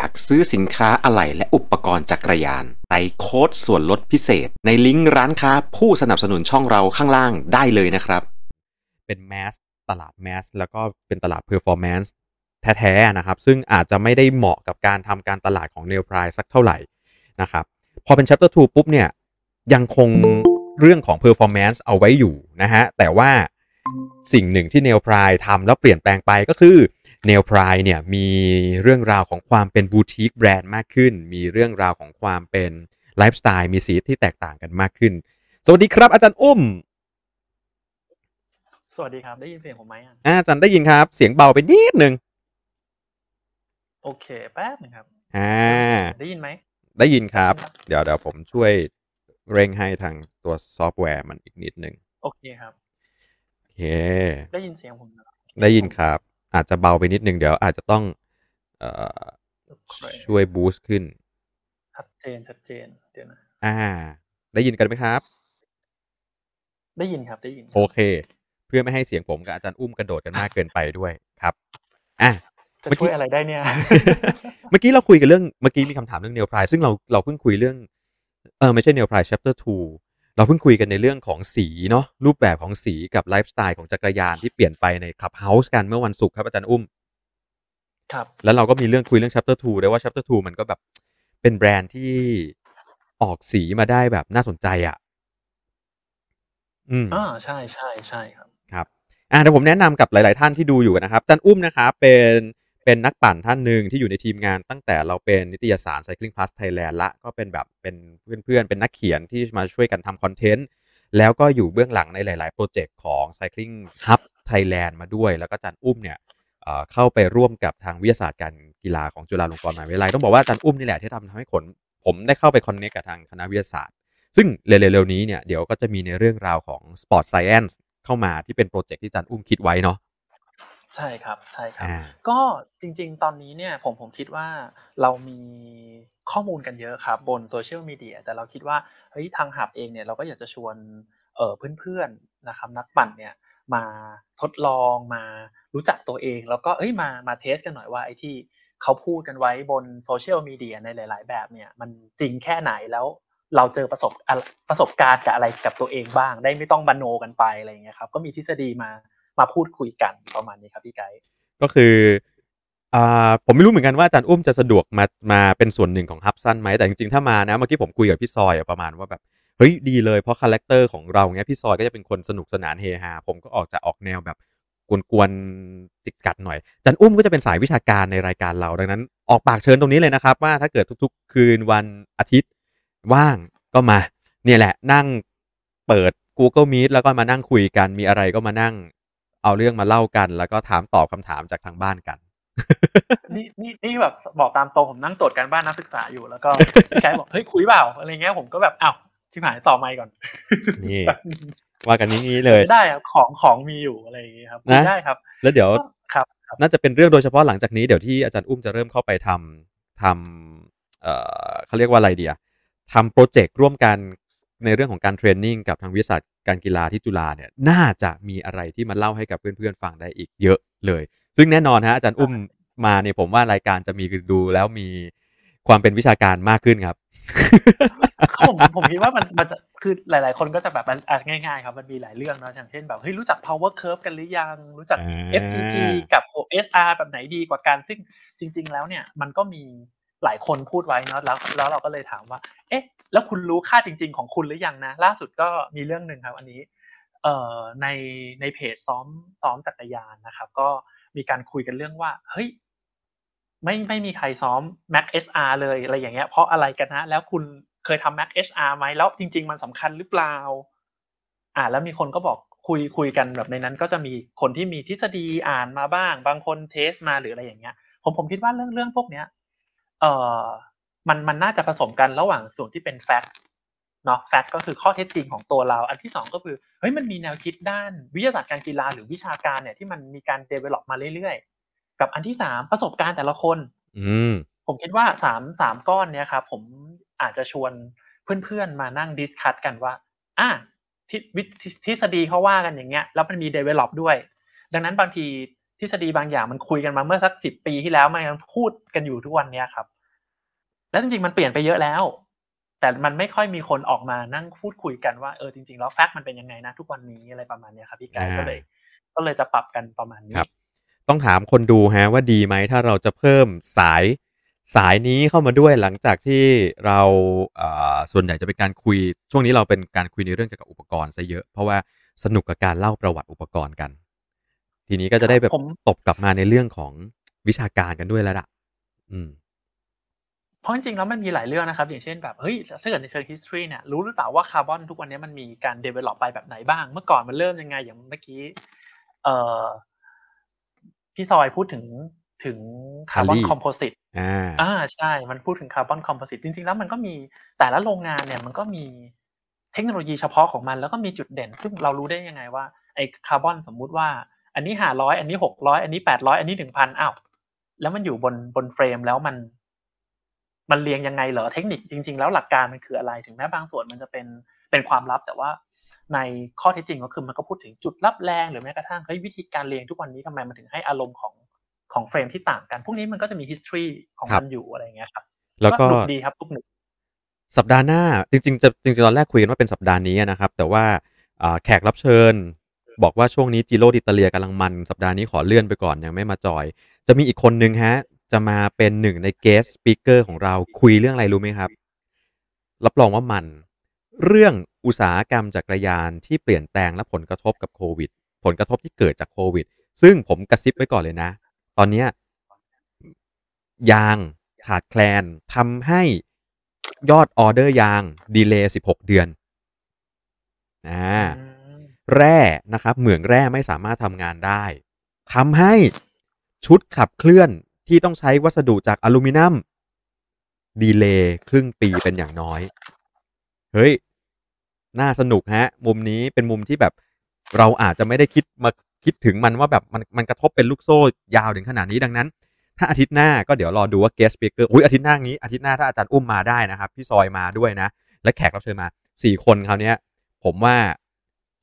อยากซื้อสินค้าอะไหล่และอุปกรณ์จักรยานใส่โค้ดส่วนลดพิเศษ ในลิงก์ร้านค้าผู้สนับสนุนช่องเราข้างล่างได้เลยนะครับ เป็น mass ตลาด mass แล้วก็เป็นตลาด performance แท้ๆนะครับ ซึ่งอาจจะไม่ได้เหมาะกับการทำการตลาดของ NeilPryde สักเท่าไหร่นะครับ พอเป็น chapter 2 ปุ๊บเนี่ย ยังคงเรื่องของ performance เอาไว้อยู่นะฮะ แต่ว่าสิ่งหนึ่งที่ n a i l p r i ทำแล้วเปลี่ยนแปลงไปก็คือ n a i l p r i เนี่ยมีเรื่องราวของความเป็นบูติกแบรนด์มากขึ้น มีเรื่องราวของความเป็นไลฟ์สไตล์มีสีที่แตกต่างกันมากขึ้น สวัสดีครับ อาจารย์อุ้ม สวัสดีครับ ได้ยินเสียงผมไหมอะอาจารย์ได้ยินครับ เสียงเบาไปนิดนึงโอเคแป๊บหนึงครับอ่าได้ยินไหมได้ยินครับ เดี๋ยวเดี๋ยวผมช่วยเร่งให้ทางตัวซอฟต์แวร์มันอีกนิดนึงโอเคครับโอเค ได้ยินเสียงผมนะได้ยินครับ อาจจะเบาไปนิดนึงเดี๋ยวอาจจะต้องเอ่อโอเคช่วยบูสต์ขึ้นชัดเจนชัดเจนเดี๋ยวนะอ่า ได้ยินกันไหมครับ ได้ยินครับได้ยิน โอเค เพื่อไม่ให้เสียงผมกับอาจารย์อุ้มกระโดดกันมากเกินไปด้วยครับอะจะเมื่อกี้ช่วยอะไรได้เนี่ย เมื่อกี้เราคุยกันเรื่องเมื่อกี้มีคำถามเรื่องเนลไพรซึ่งเราเราเพิ่งคุยเรื่อง เออไม่ใช่เนลไพร chapter 2 เราเพิ่งคุยกันในเรื่องของสีเนาะรูปแบบของสีกับไลฟ์สไตล์ของจักรยานที่เปลี่ยนไปใน Clubhouse กันเมื่อวันศุกร์ครับอาจารย์อุ้ม ครับ แล้วเราก็มีเรื่องคุยเรื่อง chapter 2ด้วยว่า chapter 2 มันก็แบบเป็นแบรนด์ที่ออกสีมาได้แบบน่าสนใจอะ อืมอ่าใช่ใช่ใช่ครับ ครับ อ่าเดี๋ยวผมแนะนำกับหลาย ๆ ท่านที่ดูอยู่นะครับจารย์อุ้มนะครับเป็น เป็นนักปั่นท่านหนึ่งที่อยู่ในทีมงานตั้งแต่เราเป็นนิตยสาร Cycling Plus Thailand ละก็เป็นแบบเป็นเพื่อนๆ เป็นนักเขียนที่มาช่วยกันทำคอนเทนต์แล้วก็อยู่เบื้องหลังในหลาย ๆ โปรเจกต์ของ Cycling Hub Thailand มาด้วย แล้วก็จารย์อุ้มเนี่ยเข้าไปร่วมกับทางวิทยาศาสตร์การกีฬาของจุฬาลงกรณ์มหาวิทยาลัยต้องบอกว่าจารย์อุ้มนี่แหละที่ทำทำให้ผลผมได้เข้าไป connect กับทางคณะวิทยาศาสตร์ ซึ่งเร็วๆนี้เนี่ยเดี๋ยวก็จะมีในเรื่องราวของ Sport Science เข้ามาที่เป็นโปรเจกต์ที่จารย์อุ้มคิดไว้เนาะ ใช่ครับใช่ครับ อ่า ก็จริงๆ ตอนนี้เนี่ยผมผมคิดว่าเรามีข้อมูลกันเยอะครับบนโซเชียลมีเดียแต่เราคิดว่าเฮ้ยทาง Hub เองเนี่ยเราก็อยากจะชวนเอ่อเพื่อนๆนะครับนักปั่นเนี่ยมาทดลองมารู้จักตัวเอง แล้วก็เอ้ยมามา test กันหน่อยว่าไอ้ที่เขาพูดกันไว้บนโซเชียลมีเดียในหลาย ๆ แบบเนี่ยมันจริงแค่ไหนแล้วเราเจอประสบอะประสบการณ์กับอะไรกับตัวเองบ้าง ได้ไม่ต้องบันโนกันไปอะไรอย่างเงี้ยครับก็มีทฤษฎีมา มาพูดคุยกันประมาณนี้ครับพี่ไกด์ก็คืออ่าผมไม่รู้เหมือนกันว่าอาจารย์อุ้มจะสะดวกมามาเป็นส่วนหนึ่งของฮับสั้นไหมแต่จริงๆถ้ามานะเมื่อกี้ผมคุยกับพี่ซอยประมาณว่าแบบเฮ้ยดีเลยเพราะ character ของเราเนี้ยพี่ซอยก็จะเป็นคนสนุกสนานเฮฮาผมก็ออกจะออกแนวแบบกวนๆจิกกัดหน่อยอาจารย์อุ้มก็จะเป็นสายวิชาการในรายการเรา ดังนั้น ออกปากเชิญตรงนี้เลยนะครับ ว่าถ้าเกิดทุกๆ คืนวันอาทิตย์ว่างก็มา เนี่ยแหละนั่งเปิด Google Meet แล้วก็มานั่งคุยกันมีอะไรก็มานั่ง เอาเรื่องมาเล่ากัน แล้วก็ถามตอบคำถามจากทางบ้านกัน นี่นี่นี่แบบบอกตามตรงผมนั่งตรวจการบ้านนักศึกษาอยู่แล้วก็พี่ไกด์บอกเฮ้ยคุยเปล่าอะไรเงี้ยผมก็แบบอ้าวชิบหายต่อไม่ก่อน นี่ว่ากันนี้เลยไม่ได้ครับของของมีอยู่อะไรอย่างเงี้ยครับนะได้ครับ แล้วเดี๋ยวครับครับ น่าจะเป็นเรื่องโดยเฉพาะหลังจากนี้เดี๋ยวที่อาจารย์อุ้มจะเริ่มเข้าไปทำทำเอ่อเขาเรียกว่าอะไรเดียทำโปรเจกต์ร่วมกัน ในเรื่องของการเทรนนิ่งกับทางวิทยาศาสตร์การกีฬาที่จุฬาเนี่ยน่าจะมีอะไรที่มาเล่าให้กับเพื่อนๆฟังได้อีกเยอะเลย ซึ่งแน่นอนฮะอาจารย์อุ้มมาเนี่ยผมว่ารายการจะมีดูแล้วมีความเป็นวิชาการมากขึ้นครับผมผมคิดว่ามันมันจะคือหลาย ๆ คนก็จะแบบมันอะง่ายๆครับมันมีหลายเรื่องเนาะอย่างเช่นแบบเฮ้ยรู้จัก power curve กันหรือยัง รู้จักอ่า FTP กับ OSR แบบไหนดีกว่ากันซึ่งจริง ๆ แล้วเนี่ยมันก็มีหลายคนพูดไว้เนาะแล้วแล้วเราก็เลยถามว่า เอ๊ะ แล้วคุณรู้ค่าจริง ๆ ของคุณหรือยังนะ ล่าสุดก็มีเรื่องหนึ่งครับ อันนี้เอ่อในในเพจซ้อมซ้อมจักรยานนะครับ ก็มีการคุยกันเรื่องว่า เฮ้ยไม่ไม่มีใครซ้อม Mac HR เลยอะไรอย่างเงี้ยเพราะอะไรกันนะแล้วคุณเคยทำ Mac HR ไหมแล้วจริง ๆ มันสำคัญหรือเปล่า อ่า แล้วมีคนก็บอกคุยคุยกันแบบในนั้นก็จะมีคนที่มีทฤษฎีอ่านมาบ้าง บางคนเทสมาหรืออะไรอย่างเงี้ย ผมผมคิดว่าเรื่องเรื่องพวกเนี้ย เอ่อ มันมันน่าจะผสมกันระหว่างส่วนที่เป็น fact เนาะ fact ก็คือข้อเท็จจริงของตัวเรา อันที่สองก็คือเฮ้ยมันมีแนวคิดด้านวิทยาศาสตร์การกีฬาหรือวิชาการเนี่ยที่มันมีการ develop มาเรื่อยๆ กับอันที่สามประสบการณ์แต่ละคน อืมผมคิดว่าสามสามก้อนเนี้ยครับผมอาจจะชวนเพื่อนๆมานั่ง discuss กันว่าอะทฤวิททฤษฎีเขาว่ากันอย่างเงี้ยแล้วมันมี develop ด้วย ดังนั้นบางทีทฤษฎีบางอย่างมันคุยกันมาเมื่อสักสิบปีที่แล้วมันยังพูดกันอยู่ทุกวันเนี้ยครับ แล้วจริงๆมันเปลี่ยนไปเยอะแล้ว แต่มันไม่ค่อยมีคนออกมานั่งพูดคุยกันว่าเออจริงๆแล้วแฟกต์มันเป็นยังไงนะทุกวันนี้อะไรประมาณเนี้ยครับพี่ไก่อ่าก็เลย ก็เลยจะปรับกันประมาณนี้ครับต้องถามคนดูฮะว่าดีไหมถ้าเราจะเพิ่มสายสายนี้เข้ามาด้วยหลังจากที่เราเอ่อส่วนใหญ่จะเป็นการคุย ช่วงนี้เราเป็นการคุยในเรื่องเกี่ยวกับอุปกรณ์ซะเยอะ เพราะว่าสนุกกับการเล่าประวัติอุปกรณ์กัน ทีนี้ก็จะได้แบบผมตบกลับมาในเรื่องของวิชาการกันด้วยแล้วล่ะ อืมเพ ราะจริงๆแล้วมันมีหลายเรื่องนะครับ อย่างเช่นแบบเฮ้ยถ้าเกิดในเชิง history เนี่ยรู้หรือเปล่าว่าคาร์บอนทุกวันนี้มันมีการ develop ไปแบบไหนบ้าง เมื่อก่อนมันเริ่มยังไงอย่างเมื่อกี้เอ่อพี่ซอยพูดถึงถึงคาร์บอน Harley คอมโพสิตอ่าอ่าใช่ มันพูดถึงคาร์บอนคอมโพสิตจริงๆ แล้วมันก็มีแต่ละโรงงานเนี่ยมันก็มีเทคโนโลยีเฉพาะของมัน แล้วก็มีจุดเด่น ซึ่งเรารู้ได้ยังไงว่าไอ้คาร์บอนสมมุติว่า อันนี้ห้าร้อยอันนี้หกร้อยอันนี้แปดร้อยอันนี้หนึ่งพันอ้าวแล้วมันอยู่บนบนเฟรมแล้วมัน มันเรียงยังไงเหรอเทคนิคจริง ๆ แล้วหลักการมันคืออะไรถึงแม้บางส่วนมันจะเป็นเป็นความลับ แต่ว่าในข้อเท็จจริงก็คือมันก็พูดถึงจุดรับแรงหรือแม้กระทั่งเฮ้ยวิธีการเรียงทุกวันนี้ทำไมมันถึงให้อารมณ์ของของเฟรมที่ต่างกัน พวกนี้มันก็จะมี history ของครับมันอยู่อะไรอย่างเงี้ยครับ แล้วก็หนุกดีครับทุกหนุกสัปดาห์หน้าจริงๆจะจริงๆตอนแรกคุยกันว่าเป็นสัปดาห์นี้นะครับ แต่ว่าอ่าแขกรับเชิญ บอกว่าช่วงนี้จิโร่ดิตาเลียกำลังมัน สัปดาห์นี้ขอเลื่อนไปก่อนยังไม่มาจอย จะมีอีกคนนึงฮะ จะมาเป็นหนึ่งในเกสสปีกเกอร์ของเราคุยเรื่องอะไรรู้ไหมครับ รับรองว่ามัน เรื่องอุตสาหกรรมจักรยานที่เปลี่ยนแปลงและผลกระทบกับโควิด ผลกระทบที่เกิดจากโควิด ซึ่งผมกระซิบไว้ก่อนเลยนะ ตอนเนี้ยยางขาดแคลนทำให้ยอดออเดอร์ยางดีเลย์16 เดือนอ่าอืมแร่นะครับ เหมืองแร่ไม่สามารถทำงานได้ทำให้ชุดขับเคลื่อน ที่ต้องใช้วัสดุจากอลูมิเนียมดีเลย์ครึ่งปีเป็นอย่างน้อย เฮ้ย น่าสนุกฮะ มุมนี้เป็นมุมที่แบบเราอาจจะไม่ได้คิดมาคิดถึงมันว่าแบบมันมันกระทบเป็นลูกโซ่ยาวถึงขนาดนี้ดังนั้น ถ้าอาทิตย์หน้าก็เดี๋ยวรอดูว่า guest speaker อุ้ยอาทิตย์หน้านี้อาทิตย์หน้าถ้าอาจารย์อุ้มมาได้นะครับพี่ซอยมาด้วยนะ และแขกรับเชิญมาสี่คนคราวเนี้ย ผมว่า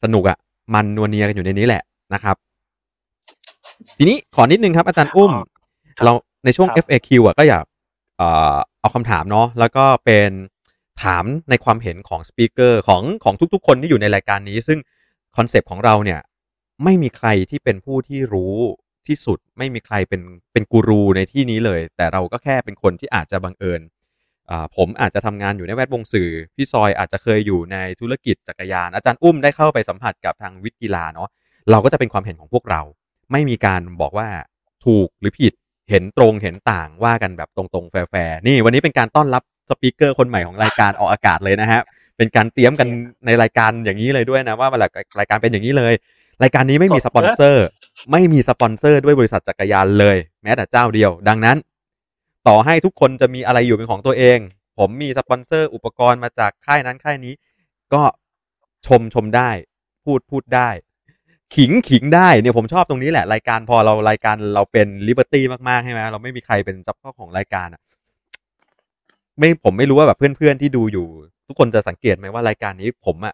สนุกอะ่ะ มันนัวเนียกันอยู่ในนี้แหละนะครับ ทีนี้ขอนิดนึงครับอาจารย์อุ้ม เราในช่วงครับ FAQ อะก็อยากเอ่อเอาคำถามเนาะแล้วก็เป็นถามในความเห็นของ speaker ของของทุกๆ คนที่อยู่ในรายการนี้ ซึ่งคอนเซปต์ของเราเนี่ยไม่มีใครที่เป็นผู้ที่รู้ที่สุดไม่มีใครเป็นเป็นกูรูในที่นี้เลย แต่เราก็แค่เป็นคนที่อาจจะบังเอิญอ่าผมอาจจะทำงานอยู่ในแวดวงสื่อ พี่ซอยอาจจะเคยอยู่ในธุรกิจจักรยาน อาจารย์อุ้มได้เข้าไปสัมผัสกับทางวิทย์กีฬาเนาะเราก็จะเป็นความเห็นของพวกเรา ไม่มีการบอกว่าถูกหรือผิด เห็นตรงเห็นต่างว่ากันแบบตรงๆ แฟร์ๆนี่วันนี้เป็นการต้อนรับspeaker คนใหม่ของรายการออกอากาศเลยนะฮะเป็นการเตรียมกันในรายการอย่างนี้เลยด้วยนะว่าเวลารายการเป็นอย่างนี้เลย รายการนี้ไม่มีสปอนเซอร์ ไม่มีสปอนเซอร์ด้วยบริษัทจักรยานเลย แม้แต่เจ้าเดียว ดังนั้น ต่อให้ทุกคนจะมีอะไรอยู่เป็นของตัวเอง ผมมีสปอนเซอร์อุปกรณ์มาจากค่ายนั้นค่ายนี้ ก็ชมชมได้ พูดพูดได้ ขิงขิงได้เนี่ยผมชอบตรงนี้แหละรายการพอเรารายการเราเป็น libertyมากๆใช่ไหมเราไม่มีใครเป็นเจ้าของรายการอะไม่ผมไม่รู้ว่าแบบเพื่อนๆที่ดูอยู่ ทุกคนจะสังเกตไหมว่ารายการนี้ผมอะ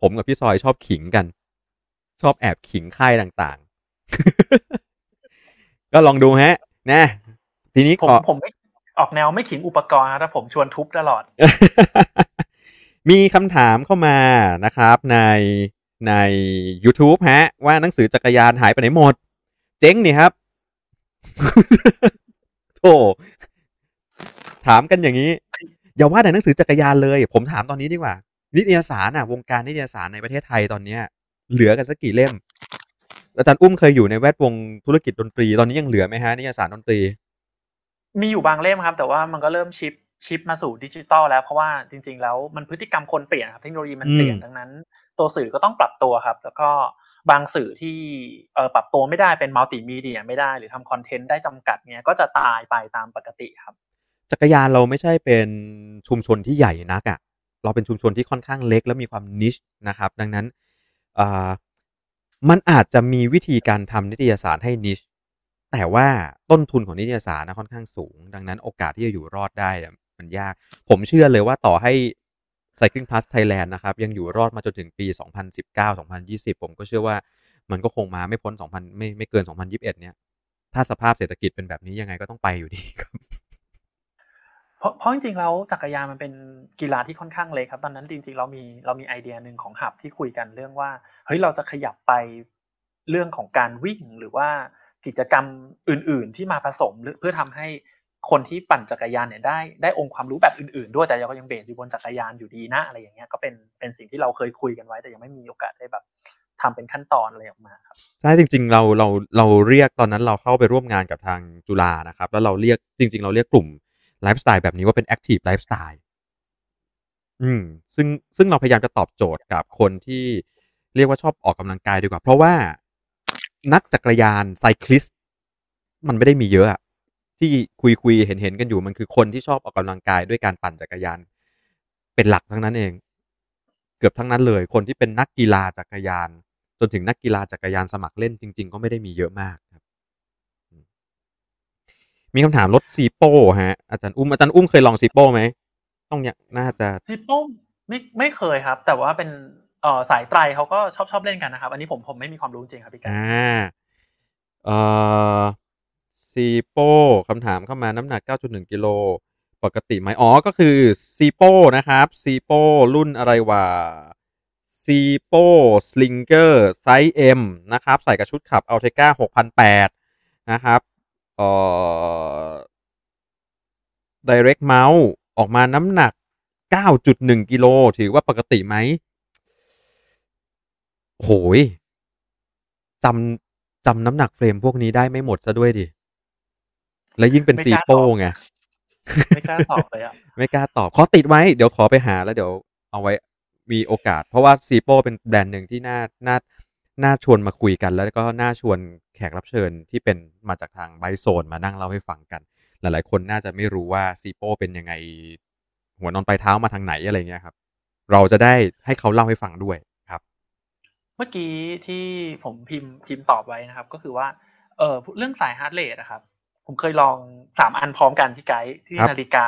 ผมกับพี่ซอยชอบขิงกัน ชอบแอบขิงค่ายต่างๆ ก็ลองดูฮะ นะ ทีนี้ผมขอผมไม่ออกแนวไม่ขิงอุปกรณ์นะแต่ผมชวนทุบตลอด มีคำถามเข้ามานะครับใน ใน YouTube ฮะ ว่าหนังสือจักรยานหายไปไหนหมด เจ๊งนี่ครับโธ่ถามกันอย่างนี้ อย่าว่าแต่หนังสือจักรยานเลย ผมถามตอนนี้ดีกว่า นิตยสารอะ วงการนิตยสารในประเทศไทยตอนเนี้ย เหลือกันสักกี่เล่ม อาจารย์อุ้มเคยอยู่ในแวดวงธุรกิจดนตรี ตอนนี้ยังเหลือไหมฮะนิตยสารดนตรี มีอยู่บางเล่มครับ แต่ว่ามันก็เริ่มชิปชิปมาสู่ดิจิตอลแล้วเพราะว่าจริง ๆ แล้วมันพฤติกรรมคนเปลี่ยนครับเทคโนโลยีมันเปลี่ยนอืมดังนั้น ตัวสื่อก็ต้องปรับตัวครับ แล้วก็บางสื่อที่ปรับตัวไม่ได้เป็นมัลติมีเดียไม่ได้หรือทำคอนเทนต์ได้จำกัดเนี้ยก็จะตายไปตามปกติครับ จักรยานเราไม่ใช่เป็นชุมชนที่ใหญ่นักอะ่ะเราเป็นชุมชนที่ค่อนข้างเล็กและมีความนิชนะครับ ดังนั้นมันอาจจะมีวิธีการทำนิตยสารให้นิชแต่ว่าต้นทุนของนิตยสารนะค่อนข้างสูง ดังนั้นโอกาสที่จะอยู่รอดได้มันยาก ผมเชื่อเลยว่าต่อให้ Cycling Plus Thailand นะครับยังอยู่รอดมาจนถึงปี 2019-2020 ผมก็เชื่อว่ามันก็คงมาไม่พ้น 2000 ไม่ไม่เกิน 2021 เนี่ยถ้าสภาพเศรษฐกิจเป็นแบบนี้ยังไงก็ต้องไปอยู่ดีครับ เพราะเพราะจริงๆแล้วจักรยานมันเป็นกีฬาที่ค่อนข้างเล็กครับตอนนั้นจริงๆเรามีเรามีไอเดียหนึ่งของหับที่คุยกันเรื่องว่าเฮ้ยเราจะขยับไปเรื่องของการวิ่งหรือว่ากิจกรรมอื่น ๆ ที่มาผสมเพื่อทำให้ คนที่ปั่นจักรยานเนี่ยได้ได้องค์ความรู้แบบอื่นๆ ด้วยแต่เราก็ยัง base อยู่บนจักรยานอยู่ดีนะอะไรอย่างเงี้ยก็เป็นเป็นสิ่งที่เราเคยคุยกันไว้แต่ยังไม่มีโอกาสได้แบบทำเป็นขั้นตอนอะไรออกมาครับใช่จริง ๆ เราเราเราเรียกตอนนั้นเราเข้าไปร่วมงานกับทางจุฬานะครับ แล้วเราเรียกจริง ๆ เราเรียกกลุ่มไลฟ์สไตล์แบบนี้ว่าเป็น active lifestyle อืมซึ่งซึ่งเราพยายามจะตอบโจทย์กับคนที่เรียกว่าชอบออกกำลังกายดีกว่า เพราะว่านักจักรยานไซคลิสต์มันไม่ได้มีเยอะอะ ที่คุยคุยเห็นเห็นกันอยู่มันคือคนที่ชอบออกกำลังกายด้วยการปั่นจักรยาน เป็นหลักทั้งนั้นเอง เกือบทั้งนั้นเลย คนที่เป็นนักกีฬาจักรยาน จนถึงนักกีฬาจักรยานสมัครเล่นจริง ๆ ก็ไม่ได้มีเยอะมากครับ มีคำถามรถซีโป้ฮะอาจารย์อุ้มอาจารย์อุ้มเคยลองซีโป้ไหมต้องอย่างน่าจะซิปโป้ไม่ไม่เคยครับ แต่ว่าเป็นเอ่อสายไตรเขาก็ชอบชอบเล่นกันนะครับ อันนี้ผมผมไม่มีความรู้จริงครับพี่กันอ่าเอ่อ CEEPO คำถามเข้ามาน้ำหนัก 9.1 กิโลปกติไหมอ๋อ ก็คือ CEEPO นะครับ CEEPO รุ่นอะไรวะ CEEPO Stinger ไซส์ M นะครับ ใส่กับชุดขับ Ultegra 6,800นะครับเอ่อ Direct Mount ออกมาน้ำหนัก 9.1 กิโล ถือว่าปกติไหมโหยจำจำน้ำหนักเฟรมพวกนี้ได้ไม่หมดซะด้วยดิ และยิ่งเป็นซีโป้ไงไม่กล้าตอบเลยอะไม่กล้าตอบขอติดไว้ เดี๋ยวขอไปหาแล้วเดี๋ยวเอาไว้มีโอกาส เพราะว่าซีโป้เป็นแบรนด์หนึ่งที่น่าน่าน่าชวนมาคุยกันแล้วก็น่าชวนแขกรับเชิญที่เป็นมาจากทาง Bike Zone มานั่งเล่าให้ฟังกัน หลาย ๆ คนน่าจะไม่รู้ว่า CEEPO เป็นยังไง หัวนอนปลายเท้ามาทางไหนอะไรเงี้ยครับ เราจะได้ให้เขาเล่าให้ฟังด้วยครับ เมื่อกี้ที่ผมพิมพ์พิมพ์ตอบไว้นะครับ ก็คือว่า เออเรื่องสาย heart rate นะครับ ผมเคยลองสามอันพร้อมกันพี่ไกด์ที่ครับนาฬิกา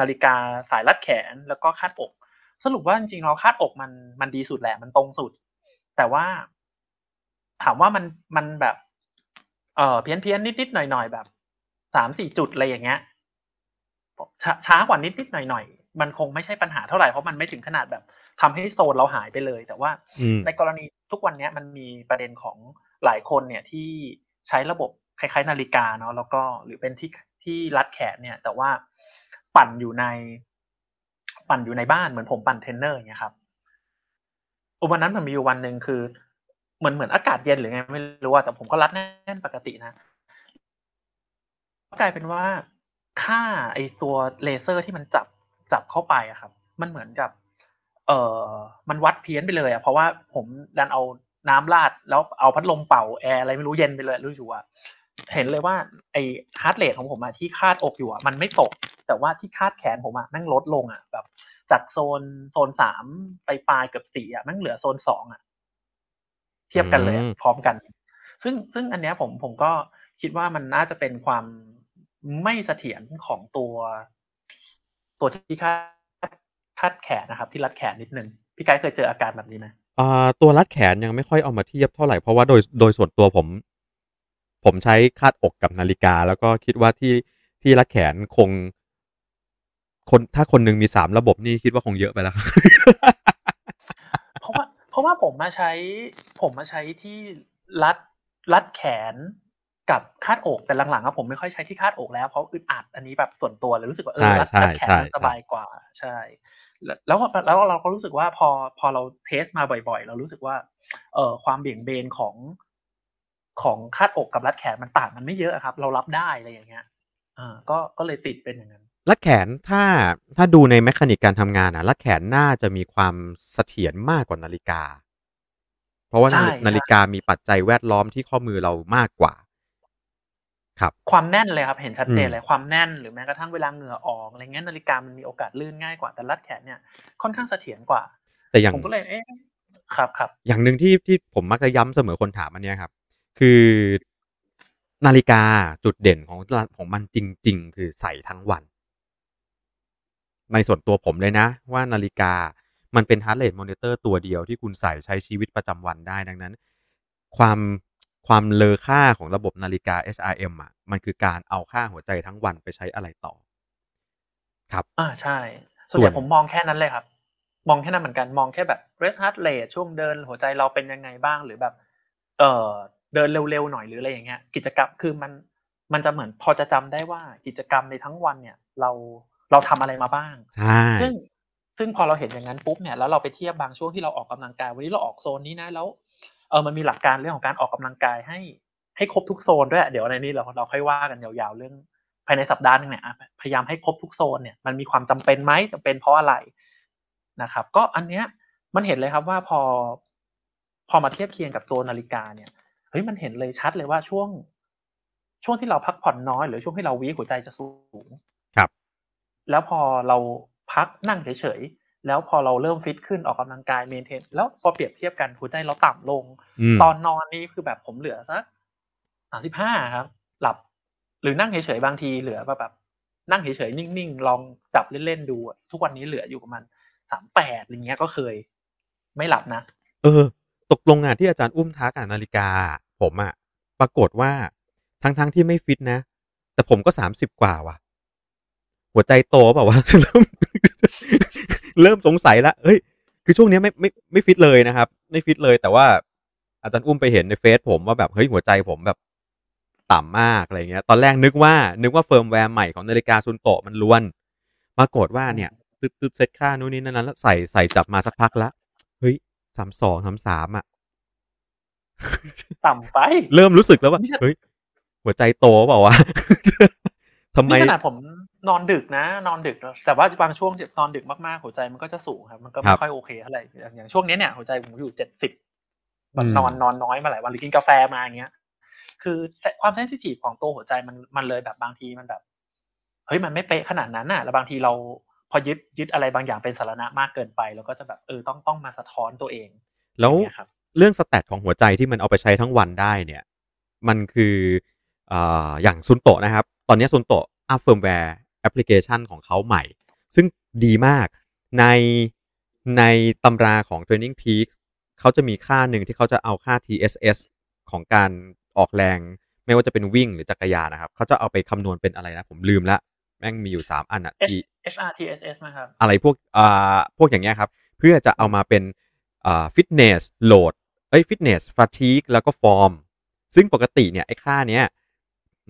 นาฬิกาสายรัดแขนแล้วก็คาดอก สรุปว่าจริงๆเราคาดอกมันมันดีสุดแหละมันตรงสุด แต่ว่า ถามว่ามันมันแบบเออเพี้ยนเพี้ยนนิดนิดๆหน่อยหน่อยๆแบบสามสี่จุดอะไรอย่างเงี้ยช้าช้ากว่านิดนิดๆหน่อยหน่อยๆมันคงไม่ใช่ปัญหาเท่าไหร่เพราะมันไม่ถึงขนาดแบบทำให้โซนเราหายไปเลย แต่ว่าอืมในกรณีทุกวันเนี้ยมันมีประเด็นของหลายคนเนี่ยที่ใช้ระบบ คล้ายๆ นาฬิกาเนาะแล้วก็หรือเป็นที่ที่รัดแขนเนี่ย แต่ว่าปั่นอยู่ใน ปั่นอยู่ในบ้านเหมือนผมปั่นเทรนเนอร์อย่างเงี้ยครับวันนั้นมันมีอยู่วันหนึ่งคือเหมือนเหมือนอากาศเย็นหรือไงไม่รู้ว่าแต่ผมก็รัดแน่นปกตินะกลายเป็นว่าค่าไอตัวเลเซอร์ที่มันจับจับเข้าไปอะครับ มันเหมือนกับ เออมันวัดเพี้ยนไปเลยอะเพราะว่าผมดันเอาน้ำราดแล้วเอาพัดลมเป่าแอร์อะไรไม่รู้เย็นไปเลยรู้อยู่ว่า เห็นเลยว่าไอheart rate ของผมอะที่คาดอกอยู่อะมันไม่ตก แต่ว่าที่คาดแขนผมอะแม่งลดลงอะแบบจากโซนโซนสามไปปลายเกือบสี่อะแม่งเหลือโซนสองอะเทียบกันเลยอะอืมพร้อมกัน ซึ่งซึ่งอันเนี้ยผมผมก็คิดว่ามันน่าจะเป็นความไม่เสถียรของตัว ตัวที่คาดคาดแขนนะครับ ที่รัดแขนนิดนึงพี่ไกด์เคยเจออาการแบบนี้ไหมอ่าตัวรัดแขนยังไม่ค่อยเอามาเทียบเท่าไหร่เพราะว่าโดยโดยส่วนตัวผม ผมใช้คาดอกกับนาฬิกา แล้วก็คิดว่าที่ที่รัดแขนคง คนถ้าคนหนึงมีสามระบบนี่คิดว่าคงเยอะไปแล้วเพราะว่าเพราะว่าผมมาใช้ ผมมาใช้ที่รัดรัดแขนกับคาดอกแต่หลังๆอะผมไม่ค่อยใช้ที่คาดอกแล้วเพราะอึดอัดอันนี้แบบส่วนตัวเลยรู้สึกว่าเออรัดใช่รัดแขนใช่มันใช่สบายกว่าใช่แล้วแล้วแล้วเราก็รู้สึกว่าพอพอเราเทสมาบ่อย ๆ เรารู้สึกว่า เอ่อความเบี่ยงเบนของ ของคาดอกกับรัดแขนมันต่างกันไม่เยอะอะครับ เรารับได้อะไรอย่างเงี้ยอ่าก็ก็เลยติดเป็นอย่างนั้นรัดแขนถ้าถ้าดูในแมคานิกการทำงานอะรัดแขนน่าจะมีความเสถียรมากกว่านาฬิกา เพราะว่าใช่นาฬิใช่นาฬิกามีปัจจัยแวดล้อมที่ข้อมือเรามากกว่า ครับ ความแน่นเลยครับ เห็นชัดเจนอืมเลยความแน่นหรือแม้กระทั่งเวลาเหงื่อออกอะไรเงี้ยนาฬิกามันมีโอกาสลื่นง่ายกว่าแต่รัดแขนเนี่ยค่อนข้างเสถียรกว่า แต่อย่างผมก็เลยเอ๊ะครับครับอย่างหนึ่งที่ที่ผมมักจะย้ำเสมอคนถามอันเนี้ยครับ คือนาฬิกาจุดเด่นของของมันจริง ๆ คือใส่ทั้งวัน ในส่วนตัวผมเลยนะ ว่านาฬิกามันเป็น heart rate monitor ตัวเดียวที่คุณใส่ใช้ชีวิตประจำวันได้ดังนั้น ความความเลอค่าของระบบนาฬิกา HRM อะ มันคือการเอาค่าหัวใจทั้งวันไปใช้อะไรต่อ ครับ อ่าใช่ ส่วนใหส่ญ่วนผมมองแค่นั้นเลยครับ มองแค่นั้นเหมือนกันมองแค่แบบ rest heart rate ช่วงเดินหัวใจเราเป็นยังไงบ้างหรือแบบ เออ เดินเร็วๆหน่อยหรืออะไรอย่างเงี้ย กิจกรรมคือมันมันจะเหมือนพอจะจำได้ว่ากิจกรรมในทั้งวันเนี่ย เราเราทำอะไรมาบ้างใช่ซึ่งซึ่งพอเราเห็นอย่างนั้นปุ๊บเนี่ยแล้วเราไปเทียบบางช่วงที่เราออกกำลังกายวันนี้เราออกโซนนี้นะแล้วเออมันมีหลักการเรื่องของการออกกำลังกายให้ให้ครบทุกโซนด้วยเดี๋ยวในนี้เราเราค่อยว่ากันยาวๆเรื่องภายในสัปดาห์หนึงเนี่ยอะพยายามให้ครบทุกโซนเนี่ยมันมีความจำเป็นไหมจำเป็นเพราะอะไรนะครับ ก็อันเนี้ยมันเห็นเลยครับว่าพอ พอมาเทียบเคียงกับตัวนาฬิกาเนี่ย เฮ้ยมันเห็นเลยชัดเลยว่าช่วง ช่วงที่เราพักผ่อนน้อย หรือช่วงที่เราวีคหัวใจจะสูงครับ แล้วพอเราพักนั่งเฉยๆแล้วพอเราเริ่มฟิตขึ้นออกกำลังกายเมนเทนแล้วพอเปรียบเทียบกันหัวใจเราต่ำลงอืมตอนนอนนี่คือแบบผมเหลือสักสามสิบห้าครับ หลับ หรือนั่งเฉยๆบางทีเหลือแบบนั่งเฉยๆนิ่งๆลองจับเล่นๆดูอะทุกวันนี้เหลืออยู่ประมาณสามแปดอะไรเงี้ยก็เคย ไม่หลับนะเออ ตกลงอะที่อาจารย์อุ้มทักอะนาฬิกา ผมอะปรากฏว่าทั้งทั้งๆที่ไม่ฟิตนะ แต่ผมก็สามสิบกว่าว่ะ หัวใจโตเปล่าวะเริ่มเริ่มสงสัยละเฮ้ย คือช่วงนี้ไม่ไม่ไม่ฟิตเลยนะครับ ไม่ฟิตเลย แต่ว่าอาจารย์อุ้มไปเห็นในเฟซผมว่าแบบเฮ้ยหัวใจผมแบบต่ำมากอะไรเงี้ย ตอนแรกนึกว่า นึกว่าเฟิร์มแวร์ใหม่ของนาฬิกา Suunto มันรวน ปรากฏว่าเนี่ยตึ๊ดตึ๊ดเซตค่านู่นนี่นั่นแล้วใส่ใส่จับมาสักพักละ เฮ้ย สามสองสามสามอะ ต่ำไป เริ่มรู้สึกแล้วว่านี่จะเฮ้ยหัวใจโตเปล่าวะทำไมนี่ขนาดผมนอนดึกนะ นอนดึกนะแต่ว่าบางช่วงนอนดึกมากๆหัวใจมันก็จะสูงครับมันก็ครัไม่ค่อยโอเคเท่าไหร่อย่างอย่างช่วงนี้เนี่ยหัวใจผมอยู่เจ็ดสิบอืมนอนนอนน้อยมาหลายวันหรือกินกาแฟมาอย่างเงี้ย คือความ sensitive ของตัวหัวใจมันมันเลยแบบบางทีมันแบบเฮ้ยมันไม่เป๊ะขนาดนั้นน่ะ แล้วบางทีเรา พอยึดยึดอะไรบางอย่างเป็นสรณะมากเกินไปเราก็จะแบบเออต้องต้องมาสะท้อนตัวเอง แล้วอย่างเงี้ยครับเรื่อง stat ของหัวใจที่มันเอาไปใช้ทั้งวันได้เนี่ย มันคืออ่าอย่าง Suunto นะครับ ตอนนี้ Suunto อัพเฟิร์มแวร์แอปพลิเคชันของเขาใหม่ ซึ่งดีมากในในตำราของ Training Peak เขาจะมีค่าหนึ่งที่เขาจะเอาค่า TSS ของการออกแรง ไม่ว่าจะเป็นวิ่งหรือจักรยานนะครับ เขาจะเอาไปคำนวณเป็นอะไรนะ ผมลืมละ แม่งมีอยู่ 3 อันอะ H T HRTSS นะครับ อะไรพวกอ่าพวกอย่างเงี้ยครับ เพื่อจะเอามาเป็นอ่าฟิตเนสโหลดเอ้ยฟิตเนสฟาทีกแล้วก็ฟอร์ม ซึ่งปกติเนี่ย ไอ้ค่าเนี้ย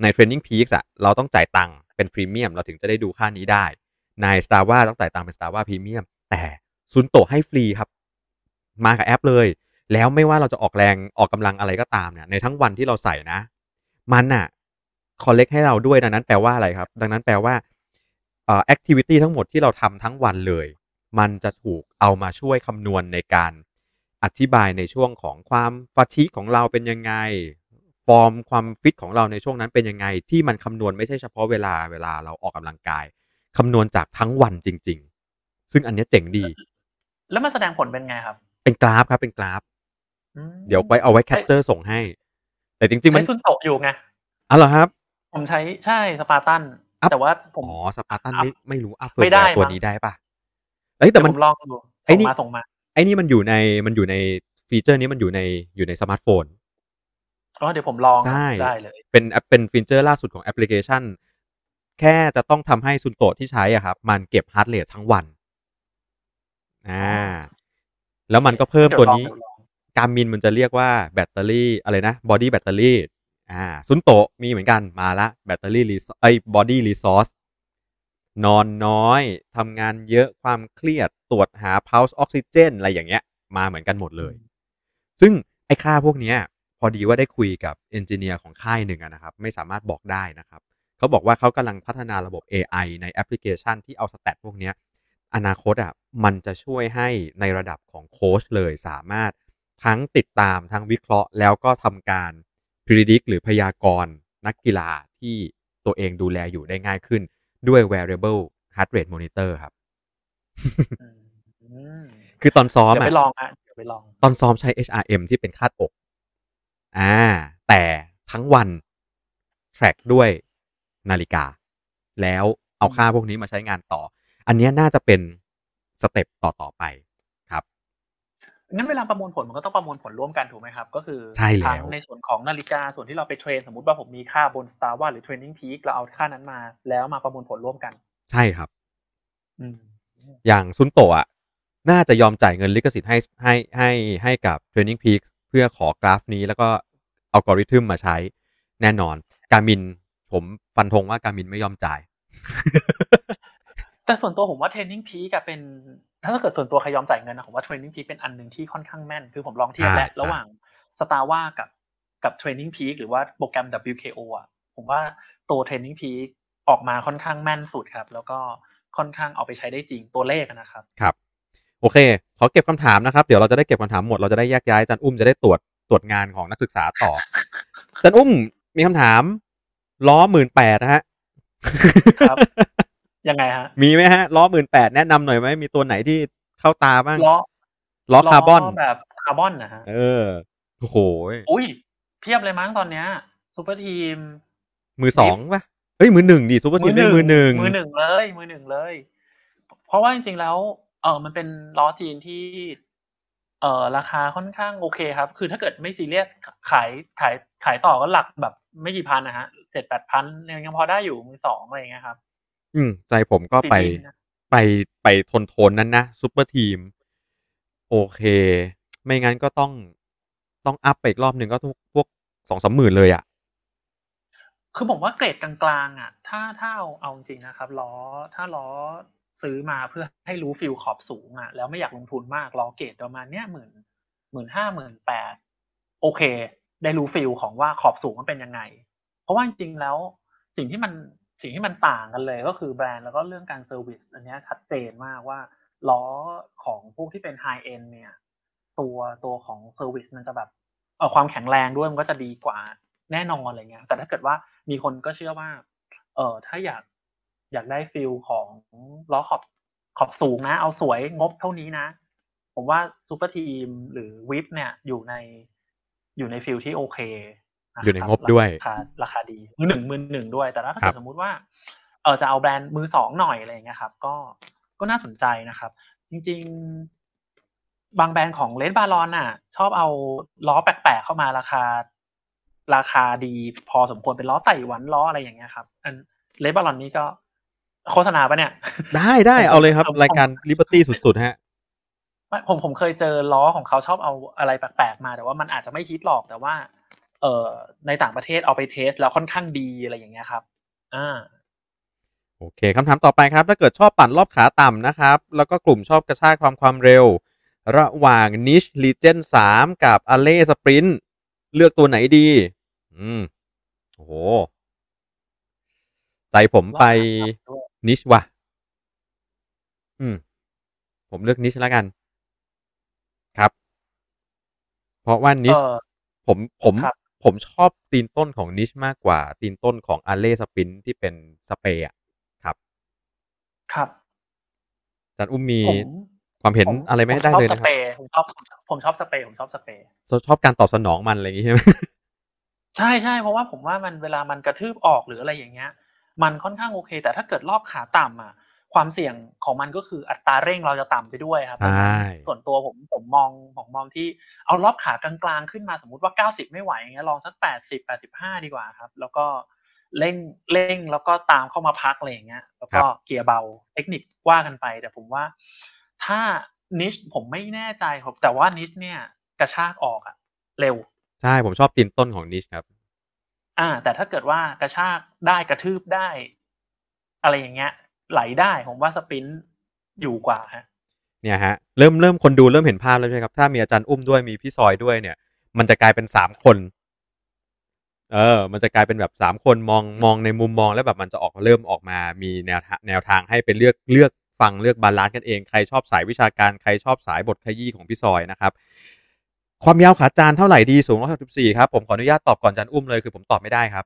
ใน Training Peaks อะเราต้องจ่ายตังค์เป็นพรีเมียมเราถึงจะได้ดูค่านี้ได้ ใน Star ว่าต้องจ่ายตังค์เป็น Star ว่าพรีเมียมแต่ซุนโตให้ฟรีครับ มากับแอปเลย แล้วไม่ว่าเราจะออกแรงออกกำลังอะไรก็ตามเนี่ยในทั้งวันที่เราใส่นะ มันอะ collect ให้เราด้วยดังนั้นแปลว่าอะไรครับ ดังนั้นแปลว่า activity ทั้งหมดที่เราทำทั้งวันเลย มันจะถูกเอามาช่วยคำนวณในการอธิบายในช่วงของความฟาชิของเราเป็นยังไง ฟอร์มความฟิตของเราในช่วงนั้นเป็นยังไง ที่มันคำนวณไม่ใช่เฉพาะเวลาเวลาเราออกกำลังกายคำนวณจากทั้งวันจริง ๆ ซึ่งอันเนี้ยเจ๋งดี แล้วมันแสดงผลเป็นไงครับ เป็นกราฟครับเป็นกราฟอืมเดี๋ยวไว้เอาไว้แคปเจอร์ส่งให้ แต่จริง ๆ มันใช้ซุนโตะอยู่ไงอ๋อเหรอครับ ผมใช้ใช่สปาร์ตันอัพ แต่ว่าผมอ๋อสปาร์ตันอัพไม่ไม่รู้อัพเฟิร์ไม่ได้ตัวมั้งนี้ได้ปะเอ้ยแต่เดี๋ยวมันผมลองดูไอ้ส่งนี่มาส่งมาไอ้นี่มันอยู่ในมันอยู่ในฟีเจอร์นี้มันอยู่ในอยู่ในสมาร์ทโฟนอ๋อเดี๋ยวผมลองใช่ได้เลยเป็นแอปเป็น feature ล่าสุดของแอปพลิเคชัน แค่จะต้องทำให้ Suunto ที่ใช้อะครับ มันเก็บ heart rate ทั้งวันอ่าแล้วมันก็เพิ่มตัวนี้เดี๋ยวลองเดี๋ยวลอง Garmin มันจะเรียกว่าแบตเตอรี่อะไรนะ body battery อ่า Suunto มีเหมือนกันมาละแบตเตอรี่รีไอ้ body resource นอนน้อยทำงานเยอะความเครียดตรวจหา pulse oxygen อะไรอย่างเงี้ย มาเหมือนกันหมดเลย ซึ่งไอ้ค่าพวกเนี้ย พอดีว่าได้คุยกับ engineer ของค่ายหนึ่งอะนะครับ ไม่สามารถบอกได้นะครับ เขาบอกว่าเขากำลังพัฒนาระบบ AI ในแอปพลิเคชันที่เอา stat พวกเนี้ย อนาคตอะมันจะช่วยให้ในระดับของโค้ชเลยสามารถทั้งติดตามทั้งวิเคราะห์แล้วก็ทำการ predict หรือพยากรณ์นักกีฬาที่ตัวเองดูแลอยู่ได้ง่ายขึ้นด้วย wearable heart rate monitor ครับอืมคือตอนซ้อมเดี๋ยวอะไปลองอะเดี๋ยวไปลอง ตอนซ้อมใช้ HRM ที่เป็นคาดอก อ่า แต่ทั้งวัน track ด้วยนาฬิกา แล้วเอาค่าพวกนี้มาใช้งานต่อ อันเนี้ยน่าจะเป็น step ต่อ ๆ ไปครับ งั้นเวลาประมวลผลมันก็ต้องประมวลผลร่วมกันถูกไหมครับ ก็คือใช่แล้วทั้งในส่วนของนาฬิกาส่วนที่เราไป train สมมติว่าผมมีค่าบน Strava หรือ TrainingPeaks เราเอาค่านั้นมา แล้วมาประมวลผลร่วมกัน ใช่ครับอืมอย่างซุนโตะอะน่าจะยอมจ่ายเงินลิขสิทธิ์ให้ให้ให้ให้กับ Training Peak เพื่อขอกราฟนี้แล้วก็อัลกอริทึมมาใช้แน่นอน การมินผมฟันธงว่าการมินไม่ยอมจ่าย แต่ส่วนตัวผมว่า Training Peak อะเป็น ถ้าเกิดส่วนตัวใครยอมจ่ายเงินนะผมว่า Training Peak เป็นอันหนึ่งที่ค่อนข้างแม่น คือผมลองเทียบแล้วใช่ระหว่าง Star ว่ากับกับ Training Peak หรือว่าโปรแกรม WKO อะผมว่าตัว Training Peak ออกมาค่อนข้างแม่นสุดครับ แล้วก็ค่อนข้างเอาไปใช้ได้จริงตัวเลขอะนะครับครับ โอเค ขอเก็บคำถามนะครับ เดี๋ยวเราจะได้เก็บคำถามหมดเราจะได้แยกย้ายอาจันอุ้มจะได้ตรวจตรวจงานของนักศึกษาต่ออาจันอุ้มมีคำถามล้อหมื่นแปดนะฮะครับ ยังไงฮะ มีไหมฮะ ล้อหมื่นแปดแนะนำหน่อยไหมมีตัวไหนที่เข้าตาบ้าง ล้อ ล้อคาร์บอน แบบคาร์บอนนะฮะ เออ โอ้โห อุ้ย เพียบเลยมั้งตอนเนี้ย Superteam มือสองป่ะเฮ้ยมือหนึ่งดิ Superteam เล่นมือหนึ่ง มือหนึ่งเลย มือหนึ่งเลย เพราะว่าจริงๆแล้ว เออมันเป็นล้อจีนที่ เออราคาค่อนข้างโอเคครับ คือถ้าเกิดไม่ซีเรียสขายขายขายต่อก็หลักแบบไม่กี่พันนะฮะเจ็ดแปดพันยังพอได้อยู่มือสองอะไรอย่างเงี้ยครับ อืม ใจผมก็ไปซีรีส์นะไปไปทนทนๆนั้นนะ Superteam โอเค ไม่งั้นก็ต้องต้องอัพไปอีกรอบหนึ่งก็พวกพวกสองสามหมื่นเลยอะ คือผมว่าเกรดกลางๆ อะ ถ้าถ้าเอาเอาจริงนะครับล้อถ้าล้อซื้อมาเพื่อให้รู้ feel ขอบสูงอะ แล้วไม่อยากลงทุนมากล้อเกรดประมาณเนี้ยหมื่นหมื่นห้าหมื่นแปดโอเค ได้รู้ feel ของว่าขอบสูงมันเป็นยังไง เพราะว่าจริงๆแล้วสิ่งที่มัน สิ่งที่มันต่างกันเลยก็คือแบรนด์แล้วก็เรื่องการ service อันนี้ชัดเจนมากว่าล้อของพวกที่เป็น high-end เนี่ยตัวตัวของ service มันจะแบบเออความแข็งแรงด้วยมันก็จะดีกว่าแน่นอนอะไรเงี้ยแต่ถ้าเกิดว่ามีคนก็เชื่อว่าเออถ้าอยากอยากได้ feel ของล้อขอบขอบสูงนะ เอาสวยงบเท่านี้นะ ผมว่า Superteam หรือวิปเนี่ยอยู่ในอยู่ใน feel ที่โอเค อยู่ในงบด้วยราคาราคาดีมือหนึ่งมือหนึ่งด้วย แต่ถ้าครับเกิดสมมุติว่าเออจะเอาแบรนด์มือสองหน่อยอะไรอย่างเงี้ยครับ ก็ก็น่าสนใจนะครับ จริง ๆ บางแบรนด์ของเลนบารอนน่ะ ชอบเอาล้อแปลกๆเข้ามาราคา ราคาดีพอสมควรเป็นล้อไต้หวันล้ออะไรอย่างเงี้ยครับ อันเลนบารอนนี้ก็โฆษณาปะเนี่ย ได้ได้ผมเอาเลยครับผมรายการ Liberty สุดๆฮะไม่ผมผมเคยเจอล้อของเขาชอบเอาอะไรแปลกๆมา แต่ว่ามันอาจจะไม่ฮิตหรอกแต่ว่า เอ่อในต่างประเทศเอาไปเทสแล้วค่อนข้างดีอะไรอย่างเงี้ยครับ อ่า โอเคคำถามต่อไปครับ ถ้าเกิดชอบปั่นรอบขาต่ำนะครับ แล้วก็กลุ่มชอบกระชากความความเร็ว ระหว่าง Niche Legend 3 กับ Alley Sprint เลือกตัวไหนดี อืม โอ้โห ใจผมไป Niche ว่ะ อืม ผมเลือก Niche แล้วกัน ครับ เพราะว่าเอ Niche อผมผมครับ ผมชอบตีนต้นของนิชมากกว่า ตีนต้นของอาเล่สปินที่เป็นสเปรย์อะครับ ครับอาจารย์อุ้มมีผมความเห็นผมอะไรไม่ผมได้ชอบเลยสนะคเปรับรย์ผมชอบผมชอบสเปรย์ผมชอบสเปรย์ชอบการตอบสนองมันอะไรอย่างงี้ใช่ไหมใช่ใช่เพราะว่าผมว่ามันเวลามันกระทืบออกหรืออะไรอย่างเงี้ย มันค่อนข้างโอเค แต่ถ้าเกิดรอบขาต่ำอะ ความเสี่ยงของมันก็คืออัตราเร่งเราจะต่ำไปด้วยครับใช่ส่วนตัวผมผมมองผมมองที่เอารอบขากลางๆขึ้นมาสมมุติว่า 90 ไม่ไหวอย่างเงี้ยลองสัก 80 85 ดีกว่าครับ แล้วก็เร่งเร่งแล้วก็ตามเข้ามาพักอะไรอย่างเงี้ย แล้วก็เกียร์เบาเทคนิคว่ากันไป แต่ผมว่า ถ้านิชผมไม่แน่ใจครับแต่ว่านิชเนี่ยกระชากออกอะเร็ว ใช่ผมชอบตีนต้นของนิชครับ อ่า แต่ถ้าเกิดว่ากระชากได้กระทืบได้ อะไรอย่างเงี้ย ไหลได้ผมว่า sprint อยู่กว่าฮะเนี่ยฮะเริ่มเริ่มคนดูเริ่มเห็นภาพแล้วใช่ไหมครับ ถ้ามีอาจารย์อุ้มด้วยมีพี่ซอยด้วยเนี่ย มันจะกลายเป็นสามคน เออ มันจะกลายเป็นแบบสามคนมองมองในมุมมองแล้วแบบมันจะออกเริ่มออกมา มีแนวทางแนวทางให้ไปเลือกเลือกฟังเลือก balance กันเองใครชอบสายวิชาการใครชอบสายบทขยี้ของพี่ซอยนะครับ ความยาวขาจานเท่าไหร่ดีสูงร้อยหกสิบสี่ครับผมขออนุญาตตอบก่อนอาจารย์อุ้มเลยคือผมตอบไม่ได้ครับ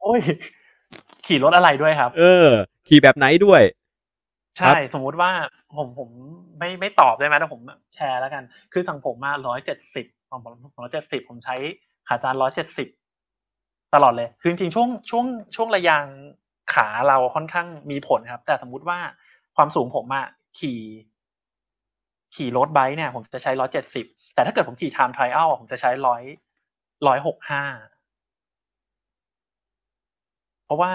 โอ้ย ขี่รถอะไรด้วยครับ เออ ขี่แบบไหนด้วย ใช่ สมมุติว่าผมผมไม่ไม่ตอบได้ไหมแต่ผมแชร์แล้วกัน คือสั่งผมมาร้อยเจ็ดสิบผมร้อยเจ็ดสิบผมใช้ขาจานร้อยเจ็ดสิบตลอดเลย คือจริงๆช่วงช่วงช่วงระยางขาเราค่อนข้างมีผลครับ แต่สมมุติว่าความสูงผมอะขี่ขี่ road bike เนี่ย ผมจะใช้ร้อยเจ็ดสิบแต่ถ้าเกิดผมขี่ time trial ผมจะใช้ร้อยร้อยหกห้าเพ ราะว่า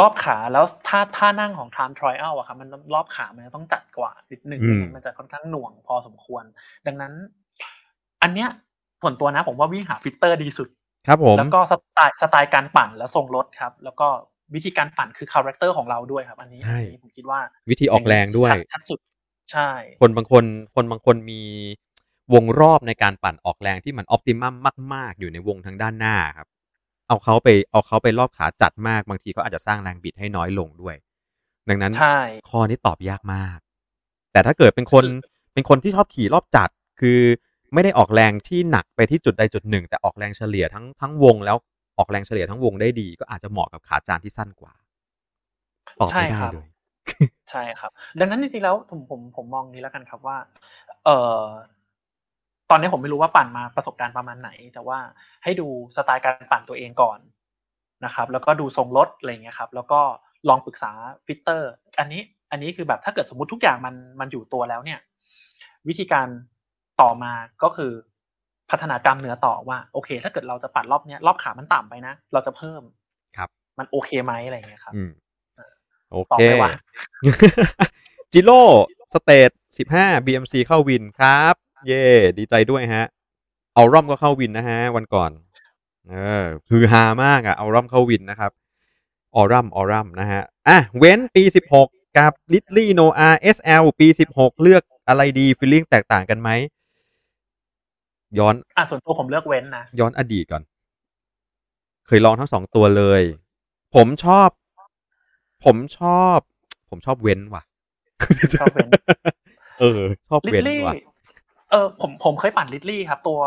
รอบขาแล้วถ้าถ้านั่งของ time trial อะครับมันรอบขามันต้องจัดกว่านิดนึงอืมมันจะค่อนข้างหน่วงพอสมควร ดังนั้น อันเนี้ยส่วนตัวนะผมว่าวิ่งหา fitter ดีสุด ครับผมแล้วก็สไตล์สไตล์การปั่นและทรงรถครับ แล้วก็วิธีการปั่นคือ character ของเราด้วยครับ อันนี้ใช่อันนี้ผมคิดว่าวิธีออกแรงด้วยชัชัดสุดใช่ คนบางคนคนบางคนมีวงรอบในการปั่นออกแรงที่มันออ t ติมัมมาก ๆ อยู่ในวงทางด้านหน้าครับ เอาเขาไปเอาเขาไปรอบขาจัดมากบางทีเขาอาจจะสร้างแรงบิดให้น้อยลงด้วย ดังนั้นใช่ข้อนี้ตอบยากมาก แต่ถ้าเกิดเป็นคนเป็นคนที่ชอบขี่รอบจัดคือไม่ได้ออกแรงที่หนักไปที่จุดใดจุดหนึ่ง แต่ออกแรงเฉลี่ยทั้งทั้งวงแล้วออกแรงเฉลี่ยทั้งวงได้ดี ก็อาจจะเหมาะกับขาจานที่สั้นกว่าตอบไม่ได้เลยใช่ครับ ดังนั้นจริงๆแล้วผมผมผมมองนี้แล้วกันครับว่า เอ่อ ตอนนี้ผมไม่รู้ว่าปั่นมาประสบการณ์ประมาณไหน แต่ว่าให้ดูสไตล์การปั่นตัวเองก่อนนะครับ แล้วก็ดูทรงรถอะไรเงี้ยครับ แล้วก็ลองปรึกษาฟิตเตอร์ อันนี้อันนี้คือแบบถ้าเกิดสมมติทุกอย่างมันมันอยู่ตัวแล้วเนี่ย วิธีการต่อมาก็คือพัฒนากล้ามเนื้อต่อว่าโอเค ถ้าเกิดเราจะปั่นรอบเนี้ยรอบขามันต่ำไปนะ เราจะเพิ่มครับ มันโอเคไหมอะไรเงี้ยครับอืมโอเคตอบไปว่า Giro stage สิบห้า BMC เข้าวินครับ เย่ดีใจด้วยฮะ Aurum ก็เข้าวินนะฮะ วันก่อน เออฮือฮามากอะ Aurum เข้าวินนะครับ Aurum Aurum นะฮะ อะ เว้นปีสิบหกกับ Ridley Noah SL ปีสิบหกเลือกอะไรดี feeling แตกต่างกันไหม ย้อน อะ ส่วนตัวผมเลือกเว้นนะ ย้อนอดีตก่อน เคยลองทั้งสองตัวเลย ผมชอบ ผมชอบ ผมชอบเว้นว่ะ ชอบเว้น เออ ชอบลิเว้ทนลี่ว่ะ เออผมผมเคยปั่น Ridley ครับ ตัว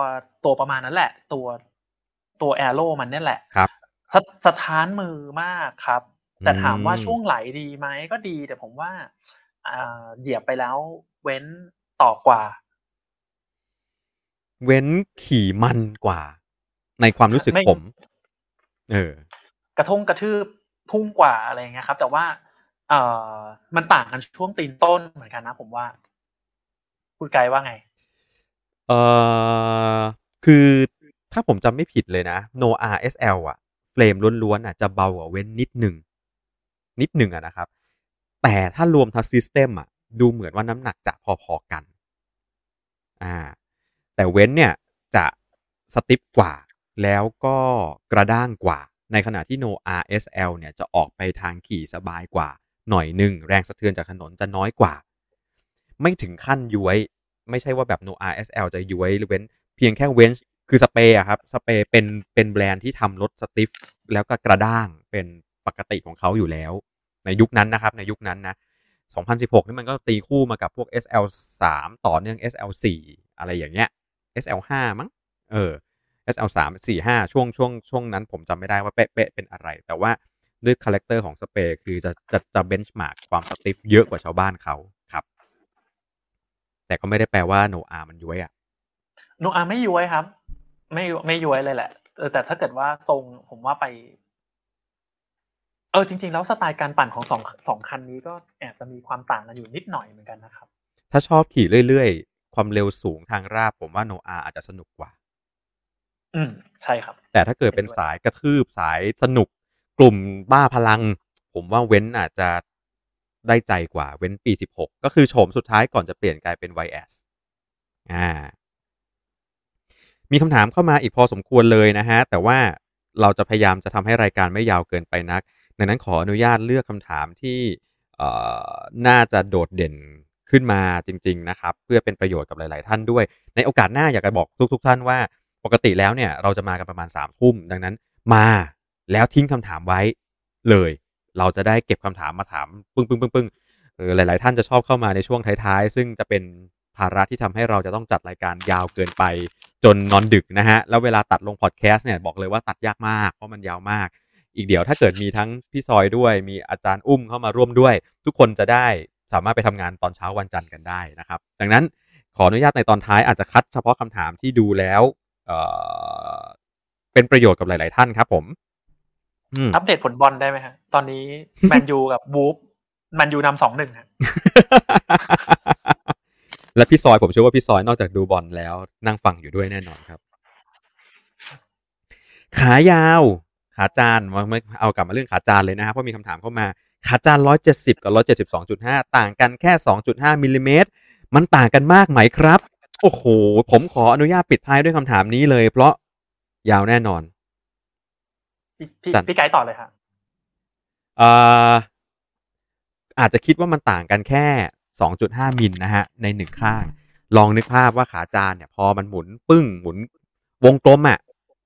ตัวประมาณนั้นแหละ ตัวตัว aero มันเนี่ยแหละครับสะสถานมือมากครับ แต่ถามว่าอืมช่วงไหลดีไหมก็ดี แต่ผมว่าอ่าเหยียบไปแล้วเว้นต่อกว่า เว้นขี่มันกว่า ในความรู้สึกไม่ผม เออ กระทงกระทืบพุ่งกว่าอะไรเงี้ยครับ แต่ว่า เอ่อมันต่างกันช่วงตีนต้นเหมือนกันนะผมว่า คุณไกลว่าไง เออคือถ้าผมจำไม่ผิดเลยนะ No RSL อะเฟรมล้วนๆอะจะเบากว่าเว้นนิดหนึ่ง นิดหนึ่งอะนะครับ แต่ถ้ารวมทั้งซิสเต็มอะดูเหมือนว่าน้ำหนักจะพอๆกัน อ่า แต่เว้นเนี่ยจะสติปกว่า แล้วก็กระด้างกว่า ในขณะที่ No RSL เนี่ยจะออกไปทางขี่สบายกว่า หน่อยหนึ่งแรงสะเทือนจากถนนจะน้อยกว่า ไม่ถึงขั้นย้วย ไม่ใช่ว่าแบบ Noah SL จะย้วยหรือ Venge เพียงแค่ Venge คือสเปฯ ครับสเปฯ เป็นเป็นแบรนด์ที่ทำรถ stiff แล้วก็กระด้างเป็นปกติของเขาอยู่แล้ว ในยุคนั้นนะครับในยุคนั้นนะ 2016 นี่มันก็ตีคู่มากับพวก SL3 ต่อเนื่อง SL4 อะไรอย่างเงี้ย SL5 มั้งเออ SL3 4 5 ช่วงช่วงช่วงนั้นผมจำไม่ได้ว่าเป๊ะๆเป็นอะไร แต่ว่าด้วย character ของสเปฯคือจะจะจะ benchmark ความ stiff เยอะกว่าชาวบ้านเขา แต่ก็ไม่ได้แปลว่าโนอามันย้วยอะโนอาไม่ย้วยครับ ไม่ไม่ย้วยเลยแหละเออแต่ถ้าเกิดว่าทรงผมว่าไป เออจริง ๆ แล้วสไตล์การปั่นของสองสองคันนี้ก็แอบจะมีความต่างกันอยู่นิดหน่อยเหมือนกันนะครับ ถ้าชอบขี่เรื่อยๆ ความเร็วสูงทางราบ ผมว่าโนอาอาจจะสนุกกว่า อืมใช่ครับ แต่ถ้าเกิดเป็นสายกระทืบสายสนุกกลุ่มบ้าพลัง ผมว่าเว้นอาจจะ ได้ใจกว่าเว้นปี 16 ก็คือโฉมสุดท้ายก่อนจะเปลี่ยนกลายเป็น YS อ่า มีคำถามเข้ามาอีกพอสมควรเลยนะฮะ แต่ว่าเราจะพยายามจะทำให้รายการไม่ยาวเกินไปนัก ดังนั้นขออนุญาตเลือกคำถามที่น่าจะโดดเด่นขึ้นมาจริง ๆ นะครับ เพื่อเป็นประโยชน์กับหลาย ๆ ท่านด้วย ในโอกาสหน้าอยากจะบอกทุก ๆท่านว่าปกติแล้วเนี่ยเราจะมากันประมาณ3ามทุ่มดังนั้นมาแล้วทิ้งคำถามไว้เลย เราจะได้เก็บคำถามมาถามปึ้งปึ้งปึ้งปึ้งเออหลาย ๆ ท่านจะชอบเข้ามาในช่วงท้าย ๆ ซึ่งจะเป็นภาระที่ทำให้เราจะต้องจัดรายการยาวเกินไป จนนอนดึกนะฮะ แล้วเวลาตัดลงพอดแคสต์เนี่ยบอกเลยว่าตัดยากมาก เพราะมันยาวมาก อีกเดี๋ยวถ้าเกิดมีทั้งพี่ซอยด้วย มีอาจารย์อุ้มเข้ามาร่วมด้วย ทุกคนจะได้สามารถไปทำงานตอนเช้าวันจันทร์กันได้นะครับ ดังนั้นขออนุญาตในตอนท้ายอาจจะคัดเฉพาะคำถามที่ดูแล้วเเป็นประโยชน์กับหลาย ๆ ท่านครับผม อืมอัปเดตผลบอลได้ไหมฮะ ตอนนี้แมนยูกับวูฟแมนยูนำสองหนึ่งฮะและพี่ซอยผมเชื่อว่าพี่ซอยนอกจากดูบอลแล้วนั่งฟังอยู่ด้วยแน่นอนครับ ขายาวขาจานมาไม่เอากลับมาเรื่องขาจานเลยนะครับเพราะมีคำถามเข้ามา ขาจาน 170 กับ 172.5 ต่างกันแค่ 2.5มิลลิเมตรมันต่างกันมากไหมครับ โอ้โห ผมขออนุญาตปิดท้ายด้วยคำถามนี้เลย เพราะยาวแน่นอน พี่พี่จัดพี่ไกด์ต่อเลยครับเอ่ออาจจะคิดว่ามันต่างกันแค่ 2.5 มิลนะฮะ ในหนึ่งข้าง ลองนึกภาพว่าขาจานเนี่ย พอมันหมุนปึ้งหมุน วงกลมอะ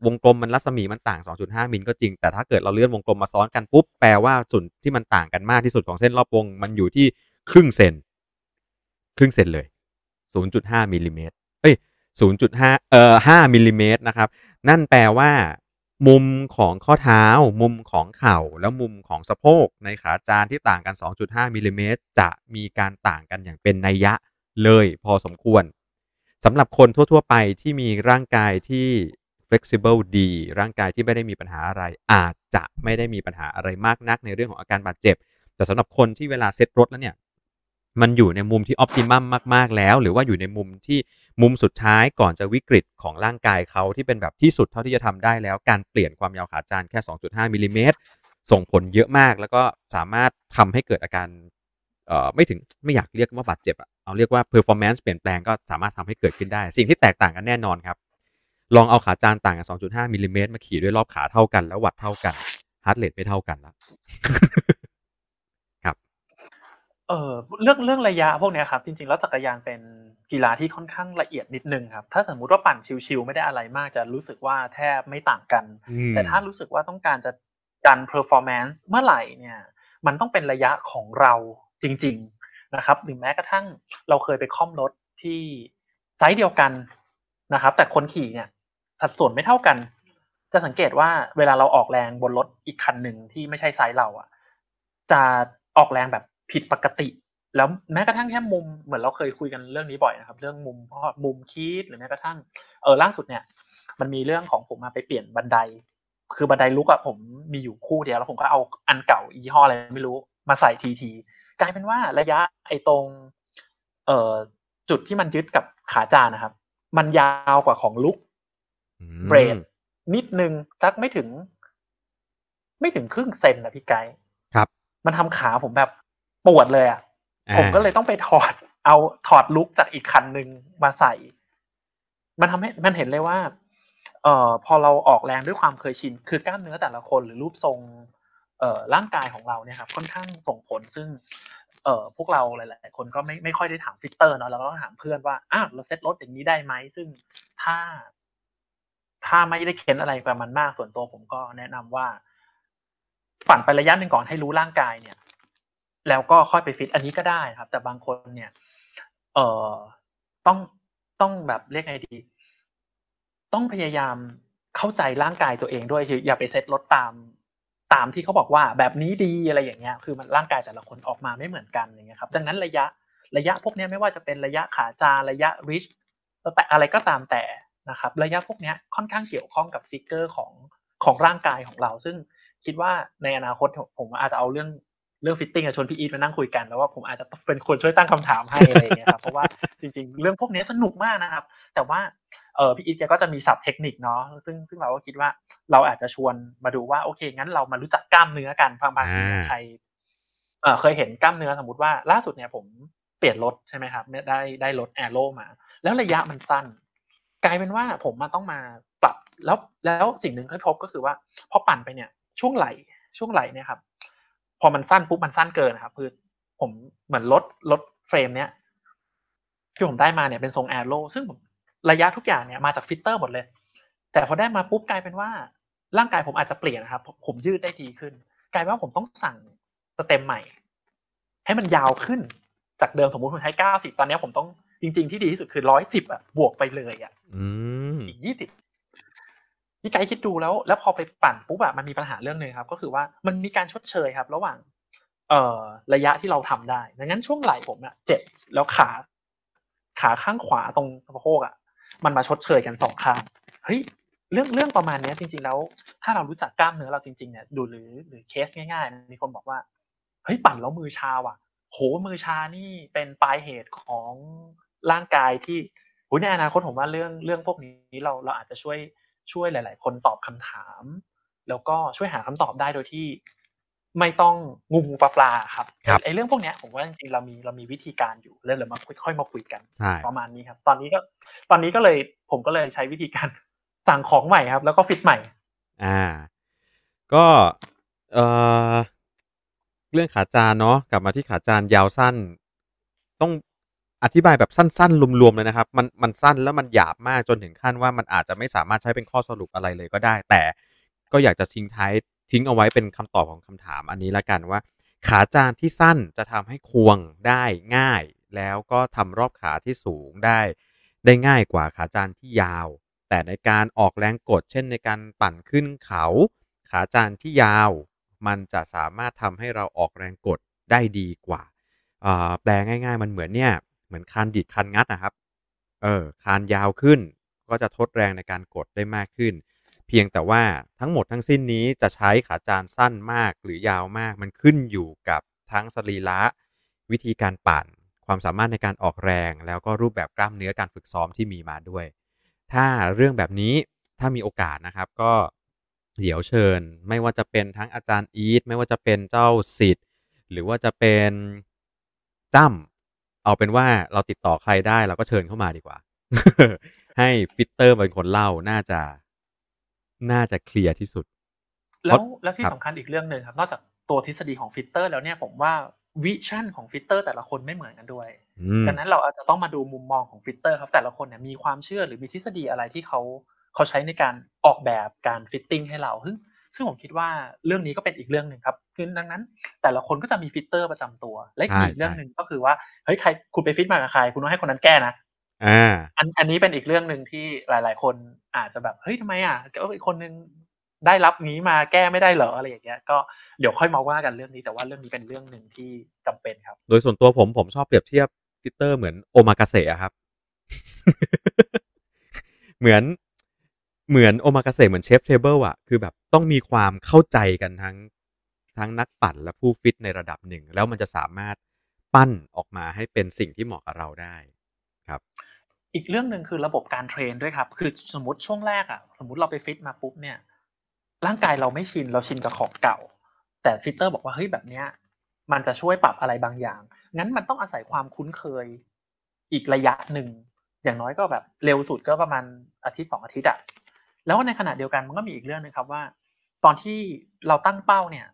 วงกลมมันรัศมีมันต่าง 2.5 มิลก็จริง แต่ถ้าเกิดเราเลื่อนวงกลมมาซ้อนกันปุ๊บ แปลว่าส่วนที่มันต่างกันมากที่สุดของเส้นรอบวง มันอยู่ที่ครึ่งเซน ครึ่งเซนเลย 0.5มิลลิเมตร เอ้ย 0.5 เอ่อ 5มิลลิเมตรนะครับ นั่นแปลว่า มุมของข้อเท้า มุมของเข่า แล้วมุมของสะโพกในขาจานที่ต่างกัน 2.5มิลลิเมตรจะมีการต่างกันอย่างเป็นนัยยะเลยพอสมควรสำหรับคนทั่ว ๆ ไปที่มีร่างกายที่ flexible ดี ร่างกายที่ไม่ได้มีปัญหาอะไร อาจจะไม่ได้มีปัญหาอะไรมากนักในเรื่องของอาการบาดเจ็บ แต่สำหรับคนที่เวลาเซ็ตรถแล้วเนี่ย มันอยู่ในมุมที่ออ t ติมัมมาก ๆ แล้ว หรือว่าอยู่ในมุมที่ มุมสุดท้ายก่อนจะวิกฤตของร่างกายเขาที่เป็นแบบที่สุดเท่าที่จะทำได้แล้วการเปลี่ยนความยาวขาจานแค่ 2.5มิลลิเมตรส่งผลเยอะมากแล้วก็สามารถทำให้เกิดอาการเอ่อไม่ถึงไม่อยากเรียกว่าบาดเจ็บอะเอาเรียกว่า performance เปลี่ยนแปลงก็สามารถทำให้เกิดขึ้นได้ สิ่งที่แตกต่างกันแน่นอนครับ ลองเอาขาจานต่างกัน 2.5มิลลิเมตรมาขี่ด้วยรอบขาเท่ากันแล้ววัดเท่ากันheart rate ไม่เท่ากันละ เออเรื่องเรื่องระยะพวกเนี้ยครับ จริงๆแล้วจักรยานเป็นกีฬาที่ค่อนข้างละเอียดนิดนึงครับ ถ้าสมมุติว่าปั่นชิวๆไม่ได้อะไรมากจะรู้สึกว่าแทบไม่ต่างกัน อืมแต่ถ้ารู้สึกว่าต้องการจะดัน performance เมื่อไหร่เนี่ยมันต้องเป็นระยะของเราจริง ๆนะครับหรือแม้กระทั่งเราเคยไปค่อมรถที่ไซส์เดียวกันนะครับ แต่คนขี่เนี่ยสัดส่วนไม่เท่ากัน จะสังเกตว่าเวลาเราออกแรงบนรถอีกคันหนึ่งที่ไม่ใช่ไซส์เราอะ จะออกแรงแบบ ผิดปกติ แล้วแม้กระทั่งแค่มุมเหมือนเราเคยคุยกันเรื่องนี้บ่อยนะครับ เรื่องมุมเพราะมุมคีดหรือแม้กระทั่งเออล่าสุดเนี่ย มันมีเรื่องของผมมาไปเปลี่ยนบันได คือบันไดลุกอะผมมีอยู่คู่เดียวแล้วผมก็เอาอันเก่ายี่ห้ออะไรไม่รู้มาใส่ทีทีกลายเป็นว่าระยะไอ้ตรง เอ่อจุดที่มันยึดกับขาจานนะครับ มันยาวกว่าของลุกอืมเบรดนิดนึงสักไม่ถึง ไม่ถึงครึ่งเซนนะพี่ไกด์ครับ มันทำขาผมแบบ ปวดเลยอะอ่าผมก็เลยต้องไปถอด เอาถอดลุกจากอีกคันหนึ่งมาใส่ มันทำให้มันเห็นเลยว่า เอ่อ พอเราออกแรงด้วยความเคยชิน คือกล้ามเนื้อแต่ละคนหรือรูปทรง เอ่อร่างกายของเราเนี่ยครับค่อนข้างส่งผลซึ่ง เอ่อพวกเราหลาย ๆ คนก็ไม่ไม่ค่อยได้ถามฟิตเตอร์เนาะเราก็ต้องถามเพื่อนว่าอ้าวเราเซ็ตรถอย่างนี้ได้ไหมซึ่งถ้า ถ้าไม่ได้เค้นอะไรประมาณมากส่วนตัวผมก็แนะนำว่า ปั่นไประยะหนึ่งก่อนให้รู้ร่างกายเนี่ย แล้วก็ค่อยไปฟิตอันนี้ก็ได้ครับ แต่บางคนเนี่ย เอ่อต้องต้องแบบเรียกไงดี ต้องพยายามเข้าใจร่างกายตัวเองด้วยคืออย่าไปเซ็ตรถตามตามที่เขาบอกว่าแบบนี้ดีอะไรอย่างเงี้ย คือมันร่างกายแต่ละคนออกมาไม่เหมือนกันอย่างเงี้ยครับ ดังนั้นระยะระยะพวกนี้ไม่ว่าจะเป็นระยะขาจานระยะ reach แต่อะไรก็ตามแต่นะครับ ระยะพวกนี้ค่อนข้างเกี่ยวข้องกับ figure ของของร่างกายของเรา ซึ่งคิดว่าในอนาคตผมอาจจะเอาเรื่อง เรื่อง fitting ชวนพี่อีทมานั่งคุยกันแล้วว่าผมอาจจะเป็นคนช่วยตั้งคำถามให้อะไรอย่างเงี้ยครับเพราะว่าจริง ๆ เรื่องพวกเนี้ยสนุกมากนะครับ แต่ว่าเออพี่อีทแกก็จะมีศัพท์เทคนิคเนาะซึ่งซึ่งเราก็คิดว่าเราอาจจะชวนมาดูว่าโอเค งั้นเรามารู้จักกล้ามเนื้อกันบางบางทีเนี่ยอ่าใครเออเคยเห็นกล้ามเนื้อสมมติว่าล่าสุดเนี่ยผมเปลี่ยนรถใช่ไหมครับเนี่ยได้ได้รถแอโร่มา แล้วระยะมันสั้น กลายเป็นว่าผมมาต้องมาปรับแล้วแล้วสิ่งหนึ่งที่พบก็คือว่าพอปั่นไปเนี่ยช่วงไหลช่วงไหลเนี่ยครับพ อมันสั้นปุ๊บมันสั้นเกินนะครับคือผมเหมือนรถรถเฟรมเนี้ยที่ผมได้มาเนี่ยเป็นทรงแอโร่ซึ่งผมระยะทุกอย่างเนี่ยมาจากฟิตเตอร์หมดเลย แต่พอได้มาปุ๊บกลายเป็นว่า ร่างกายผมอาจจะเปลี่ยนนะครับผมผมยืดได้ดีขึ้น กลายเป็นว่าผมต้องสั่งสเต็มใหม่ ให้มันยาวขึ้นจากเดิมสมมติผมใช้เก้าสิบตอนนี้ผมต้องจริง ๆ ที่ดีที่สุดคือร้อยสิบอะบวกไปเลยอะอืมอีกยี่สิบ พี่ไกด์คิดดูแล้ว แล้วพอไปปั่นปุ๊บอะมันมีปัญหาเรื่องหนึ่งครับ ก็คือว่ามันมีการชดเชยครับ ระหว่าง เอ่อระยะที่เราทำได้ ดังนั้นช่วงไหล่ผมอะเจ็บแล้วขา ขาข้างขวาตรงสะโพกอะมันมาชดเชยกันสองข้างเฮ้ยเรื่องเรื่องประมาณนี้จริง ๆ แล้ว ถ้าเรารู้จักกล้ามเนื้อเราจริงๆเนี่ยดูหรือหรือเคสง่ายๆมีคนบอกว่าเฮ้ยปั่นแล้วมือชาว่ะ โหมือชานี่เป็นปลายเหตุของร่างกายที่อุยในอนาคตผมว่าเรื่องเรื่องพวกนี้เราเราอาจจะช่วย ช่วยหลาย ๆ คนตอบคำถาม แล้วก็ช่วยหาคำตอบได้โดยที่ไม่ต้องงูงูปลาปลาครับครับไอ้เรื่องพวกเนี้ยผมว่าจริงๆเรามีเรามีวิธีการอยู่แล้วเรามาค่อยๆมาคุยกันใช่ประมาณนี้ครับ ตอนนี้ก็ตอนนี้ก็เลยผมก็เลยใช้วิธีการสั่งของใหม่ครับ แล้วก็ฟิตใหม่ อ่า ก็เอ่อเรื่องขาจานเนาะกลับมาที่ขาจานยาวสั้น ต้อง อธิบายแบบสั้นๆ รวมๆเลยนะครับ มันมันสั้นแล้วมันหยาบมากจนถึงขั้นว่ามันอาจจะไม่สามารถใช้เป็นข้อสรุปอะไรเลยก็ได้ แต่ก็อยากจะทิ้งท้ายทิ้งเอาไว้เป็นคำตอบของคำถามอันนี้ละกันว่า ขาจานที่สั้นจะทำให้ควงได้ง่าย แล้วก็ทำรอบขาที่สูงได้ ได้ง่ายกว่าขาจานที่ยาว แต่ในการออกแรงกด เช่นในการปั่นขึ้นเขา ขาจานที่ยาว มันจะสามารถทำให้เราออกแรงกดได้ดีกว่าแปลง่าย ๆ มันเหมือนเนี่ย มือนคานดิดคานงัดนะครับ เออคานยาวขึ้น ก็จะทดแรงในการกดได้มากขึ้น เพียงแต่ว่าทั้งหมดทั้งสิ้นนี้จะใช้ขาจานสั้นมากหรือยาวมาก มันขึ้นอยู่กับทั้งสรีระวิธีการปั่น ความสามารถในการออกแรง แล้วก็รูปแบบกล้ามเนื้อการฝึกซ้อมที่มีมาด้วย ถ้าเรื่องแบบนี้ถ้ามีโอกาสนะครับก็เดี๋ยวเชิญ ไม่ว่าจะเป็นทั้งอาจารย์อีทไม่ว่าจะเป็นเจ้าสิทธิ์หรือว่าจะเป็นจ้ำ เอาเป็นว่าเราติดต่อใครได้เราก็เชิญเข้ามาดีกว่า ให้ fitter เป็นคนเล่าน่าจะ น่าจะเคลียร์ที่สุด แล้วแล้วที่ครับสำคัญอีกเรื่องหนึ่งครับ นอกจากตัวทฤษฎีของ fitter แล้วเนี่ยผมว่า vision ของ fitter แต่ละคนไม่เหมือนกันด้วยอืมดังนั้นเราอาจจะต้องมาดูมุมมองของ fitter ครับแต่ละคนเนี่ยมีความเชื่อหรือมีทฤษฎีอะไรที่เขาเขาใช้ในการออกแบบการ fitting ให้เราซึ่ง ซึ่งผมคิดว่าเรื่องนี้ก็เป็นอีกเรื่องหนึ่งครับคือดังนั้น แต่ละคนก็จะมี fitter ประจำตัวใช่ใช่และอีกเรื่องหนึ่งก็คือว่าเฮ้ยใครคุณไปฟิตมากับใคร คุณต้องให้คนนั้นแก้นะอ่าอันอันนี้เป็นอีกเรื่องหนึ่งที่หลาย ๆ คนอาจจะแบบเฮ้ยทำไมอะก็อีกคนนึงได้รับงี้มาแก้ไม่ได้เหรออะไรอย่างเงี้ยก็เดี๋ยวค่อยมาว่ากันเรื่องนี้ แต่ว่าเรื่องนี้เป็นเรื่องหนึ่งที่จำเป็นครับ โดยส่วนตัวผมผมชอบเปรียบเทียบ fitter เหมือนโอมากาเสะครับ เหมือน เหมือนโอมากาเสะเหมือน chef's table อะคือแบบต้องมีความเข้าใจกันทั้งทั้งนักปั่นและผู้ฟิตในระดับหนึ่ง แล้วมันจะสามารถปั้นออกมาให้เป็นสิ่งที่เหมาะกับเราได้ครับ อีกเรื่องหนึ่งคือระบบการเทรนด้วยครับ คือสมมติช่วงแรกอะสมมติเราไปฟิตมาปุ๊บเนี่ย ร่างกายเราไม่ชินเราชินกับของเก่า แต่ฟิตเตอร์บอกว่าเฮ้ยแบบเนี้ยมันจะช่วยปรับอะไรบางอย่าง งั้นมันต้องอาศัยความคุ้นเคย อีกระยะหนึ่ง อย่างน้อยก็แบบเร็วสุดก็ประมาณอาทิตย์สองอาทิตย์อะ แล้วในขณะเดียวกันมันก็มีอีกเรื่องนึงครับว่า ตอนที่เราตั้งเป้าเนี่ย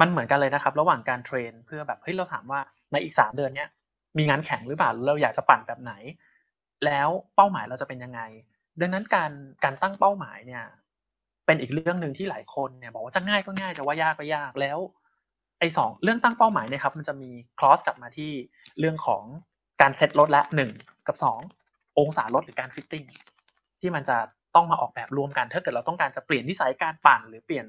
มันเหมือนกันเลยนะครับ ระหว่างการเทรน เพื่อแบบเฮ้ยเราถามว่าในอีกสามเดือนเนี้ยมีงานแข่งหรือเปล่าเราอยากจะปั่นแบบไหน แล้วเป้าหมายเราจะเป็นยังไง ดังนั้นการการตั้งเป้าหมายเนี่ย เป็นอีกเรื่องหนึ่งที่หลายคนเนี่ย บอกว่าจะง่ายก็ง่ายจะว่ายากก็ยากแล้วไอ้สองเรื่องตั้งเป้าหมายเนี่ยครับมันจะมีคลอสกลับมาที่เรื่องของการเซตรถละหนึ่งกับสององศารถหรือการ fitting ที่มันจะ ต้องมาออกแบบรวมกัน ถ้าเกิดเราต้องการจะเปลี่ยนนิสัยการปั่น หรือเปลี่ยน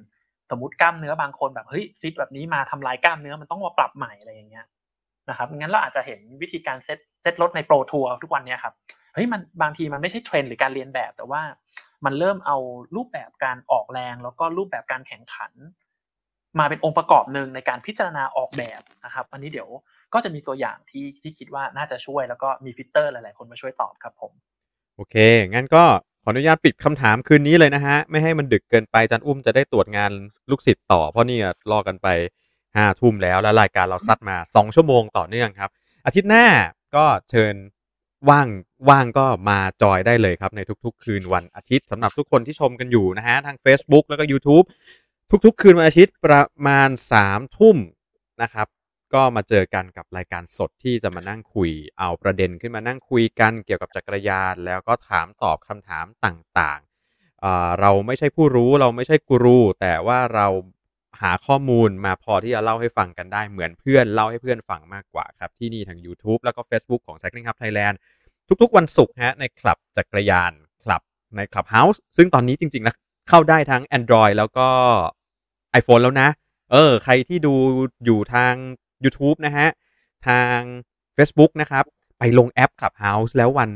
สมมติกล้ามเนื้อบางคนแบบเฮ้ยฟิตแบบนี้มาทำลายกล้ามเนื้อมันต้องมาปรับใหม่อะไรอย่างเงี้ยนะครับงั้นเราอาจจะเห็นวิธีการเซตเซตรถใน pro tour ทุกวันเนี้ยครับเฮ้ยมันบางทีมันไม่ใช่เทรนด์หรือการเลียนแบบ แต่ว่ามันเริ่มเอารูปแบบการออกแรง แล้วก็รูปแบบการแข่งขัน มาเป็นองค์ประกอบหนึ่งในการพิจารณาออกแบบนะครับ อันนี้เดี๋ยวก็จะมีตัวอย่างที่ที่คิดว่าน่าจะช่วยแล้วก็มีฟิตเตอร์หลาย ๆ คนมาช่วยตอบครับผม โอเค งั้นก็ ขออนุญาตปิดคำถามคืนนี้เลยนะฮะ ไม่ให้มันดึกเกินไปจันอุ้มจะได้ตรวจงานลูกศิษย์ต่อ เพราะนี่รอกันไปห้าทุ่มแล้วแล้วรายการเราซัดมาสองชั่วโมงต่อเนื่องครับ อาทิตย์หน้าก็เชิญว่างว่างก็มาจอยได้เลยครับ ในทุก ๆ คืนวันอาทิตย์สำหรับทุกคนที่ชมกันอยู่นะฮะ ทาง Facebook แล้วก็ YouTube ทุก ๆ คืนวันอาทิตย์ประมาณสามทุ่มนะครับ ก็มาเจอกันกับรายการสดที่จะมานั่งคุย เอาประเด็นขึ้นมานั่งคุยกันเกี่ยวกับจักรยาน แล้วก็ถามตอบคำถามต่างๆเเราไม่ใช่ผู้รู้เราไม่ใช่กูรู แต่ว่าเราหาข้อมูลมาพอที่จะเล่าให้ฟังกันได้เหมือนเพื่อนเล่าให้เพื่อนฟังมากกว่าครับ ที่นี่ทาง YouTube แล้วก็ Facebook ของ Cycling Hub Thailand ทุกๆ วันศุกร์ฮะในคลับจักรยานคลับใน Clubhouse ซึ่งตอนนี้จริงๆแล้วเข้าได้ทั้ง Android แล้วก็ iPhone แล้วนะ เออ ใครที่ดูอยู่ทาง YouTube นะฮะ ทาง Facebook นะครับ ไปลงแอป Clubhouse แล้ววัน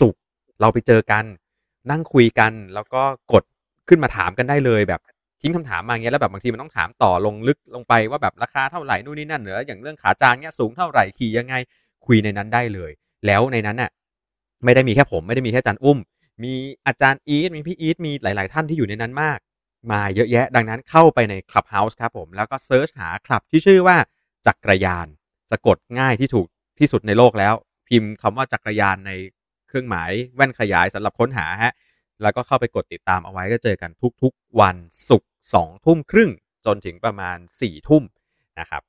ศุกร์เราไปเจอกัน นั่งคุยกัน แล้วก็กดขึ้นมาถามกันได้เลยแบบทิ้งคำถามมาเงี้ยแล้วแบบบางทีมันต้องถามต่อลงลึกลงไปว่าแบบราคาเท่าไหร่นู่นนี่นั่นเหนืออย่างเรื่องขาจางเนี้ยสูงเท่าไหร่ขี่ยังไงคุยในนั้นได้เลย แล้วในนั้นน่ะไม่ได้มีแค่ผมไม่ได้มีแค่อาจารย์อุ้ม มีอาจารย์อีทมีพี่อีทมีหลาย ๆ ท่านที่อยู่ในนั้นมาก มาเยอะแยะ ดังนั้นเข้าไปใน Clubhouse ครับผม แล้วก็เซิร์ชหาคลับที่ชื่อว่า จักรยาน สะกดง่ายที่ถูกที่สุดในโลกแล้ว พิมพ์คำว่าจักรยานในเครื่องหมายแว่นขยายสำหรับค้นหาฮะแล้วก็เข้าไปกดติดตามเอาไว้ก็เจอกันทุกๆวันศุกร์สองทุ่มครึ่งจนถึงประมาณ4ี่ทุ่มนะครับ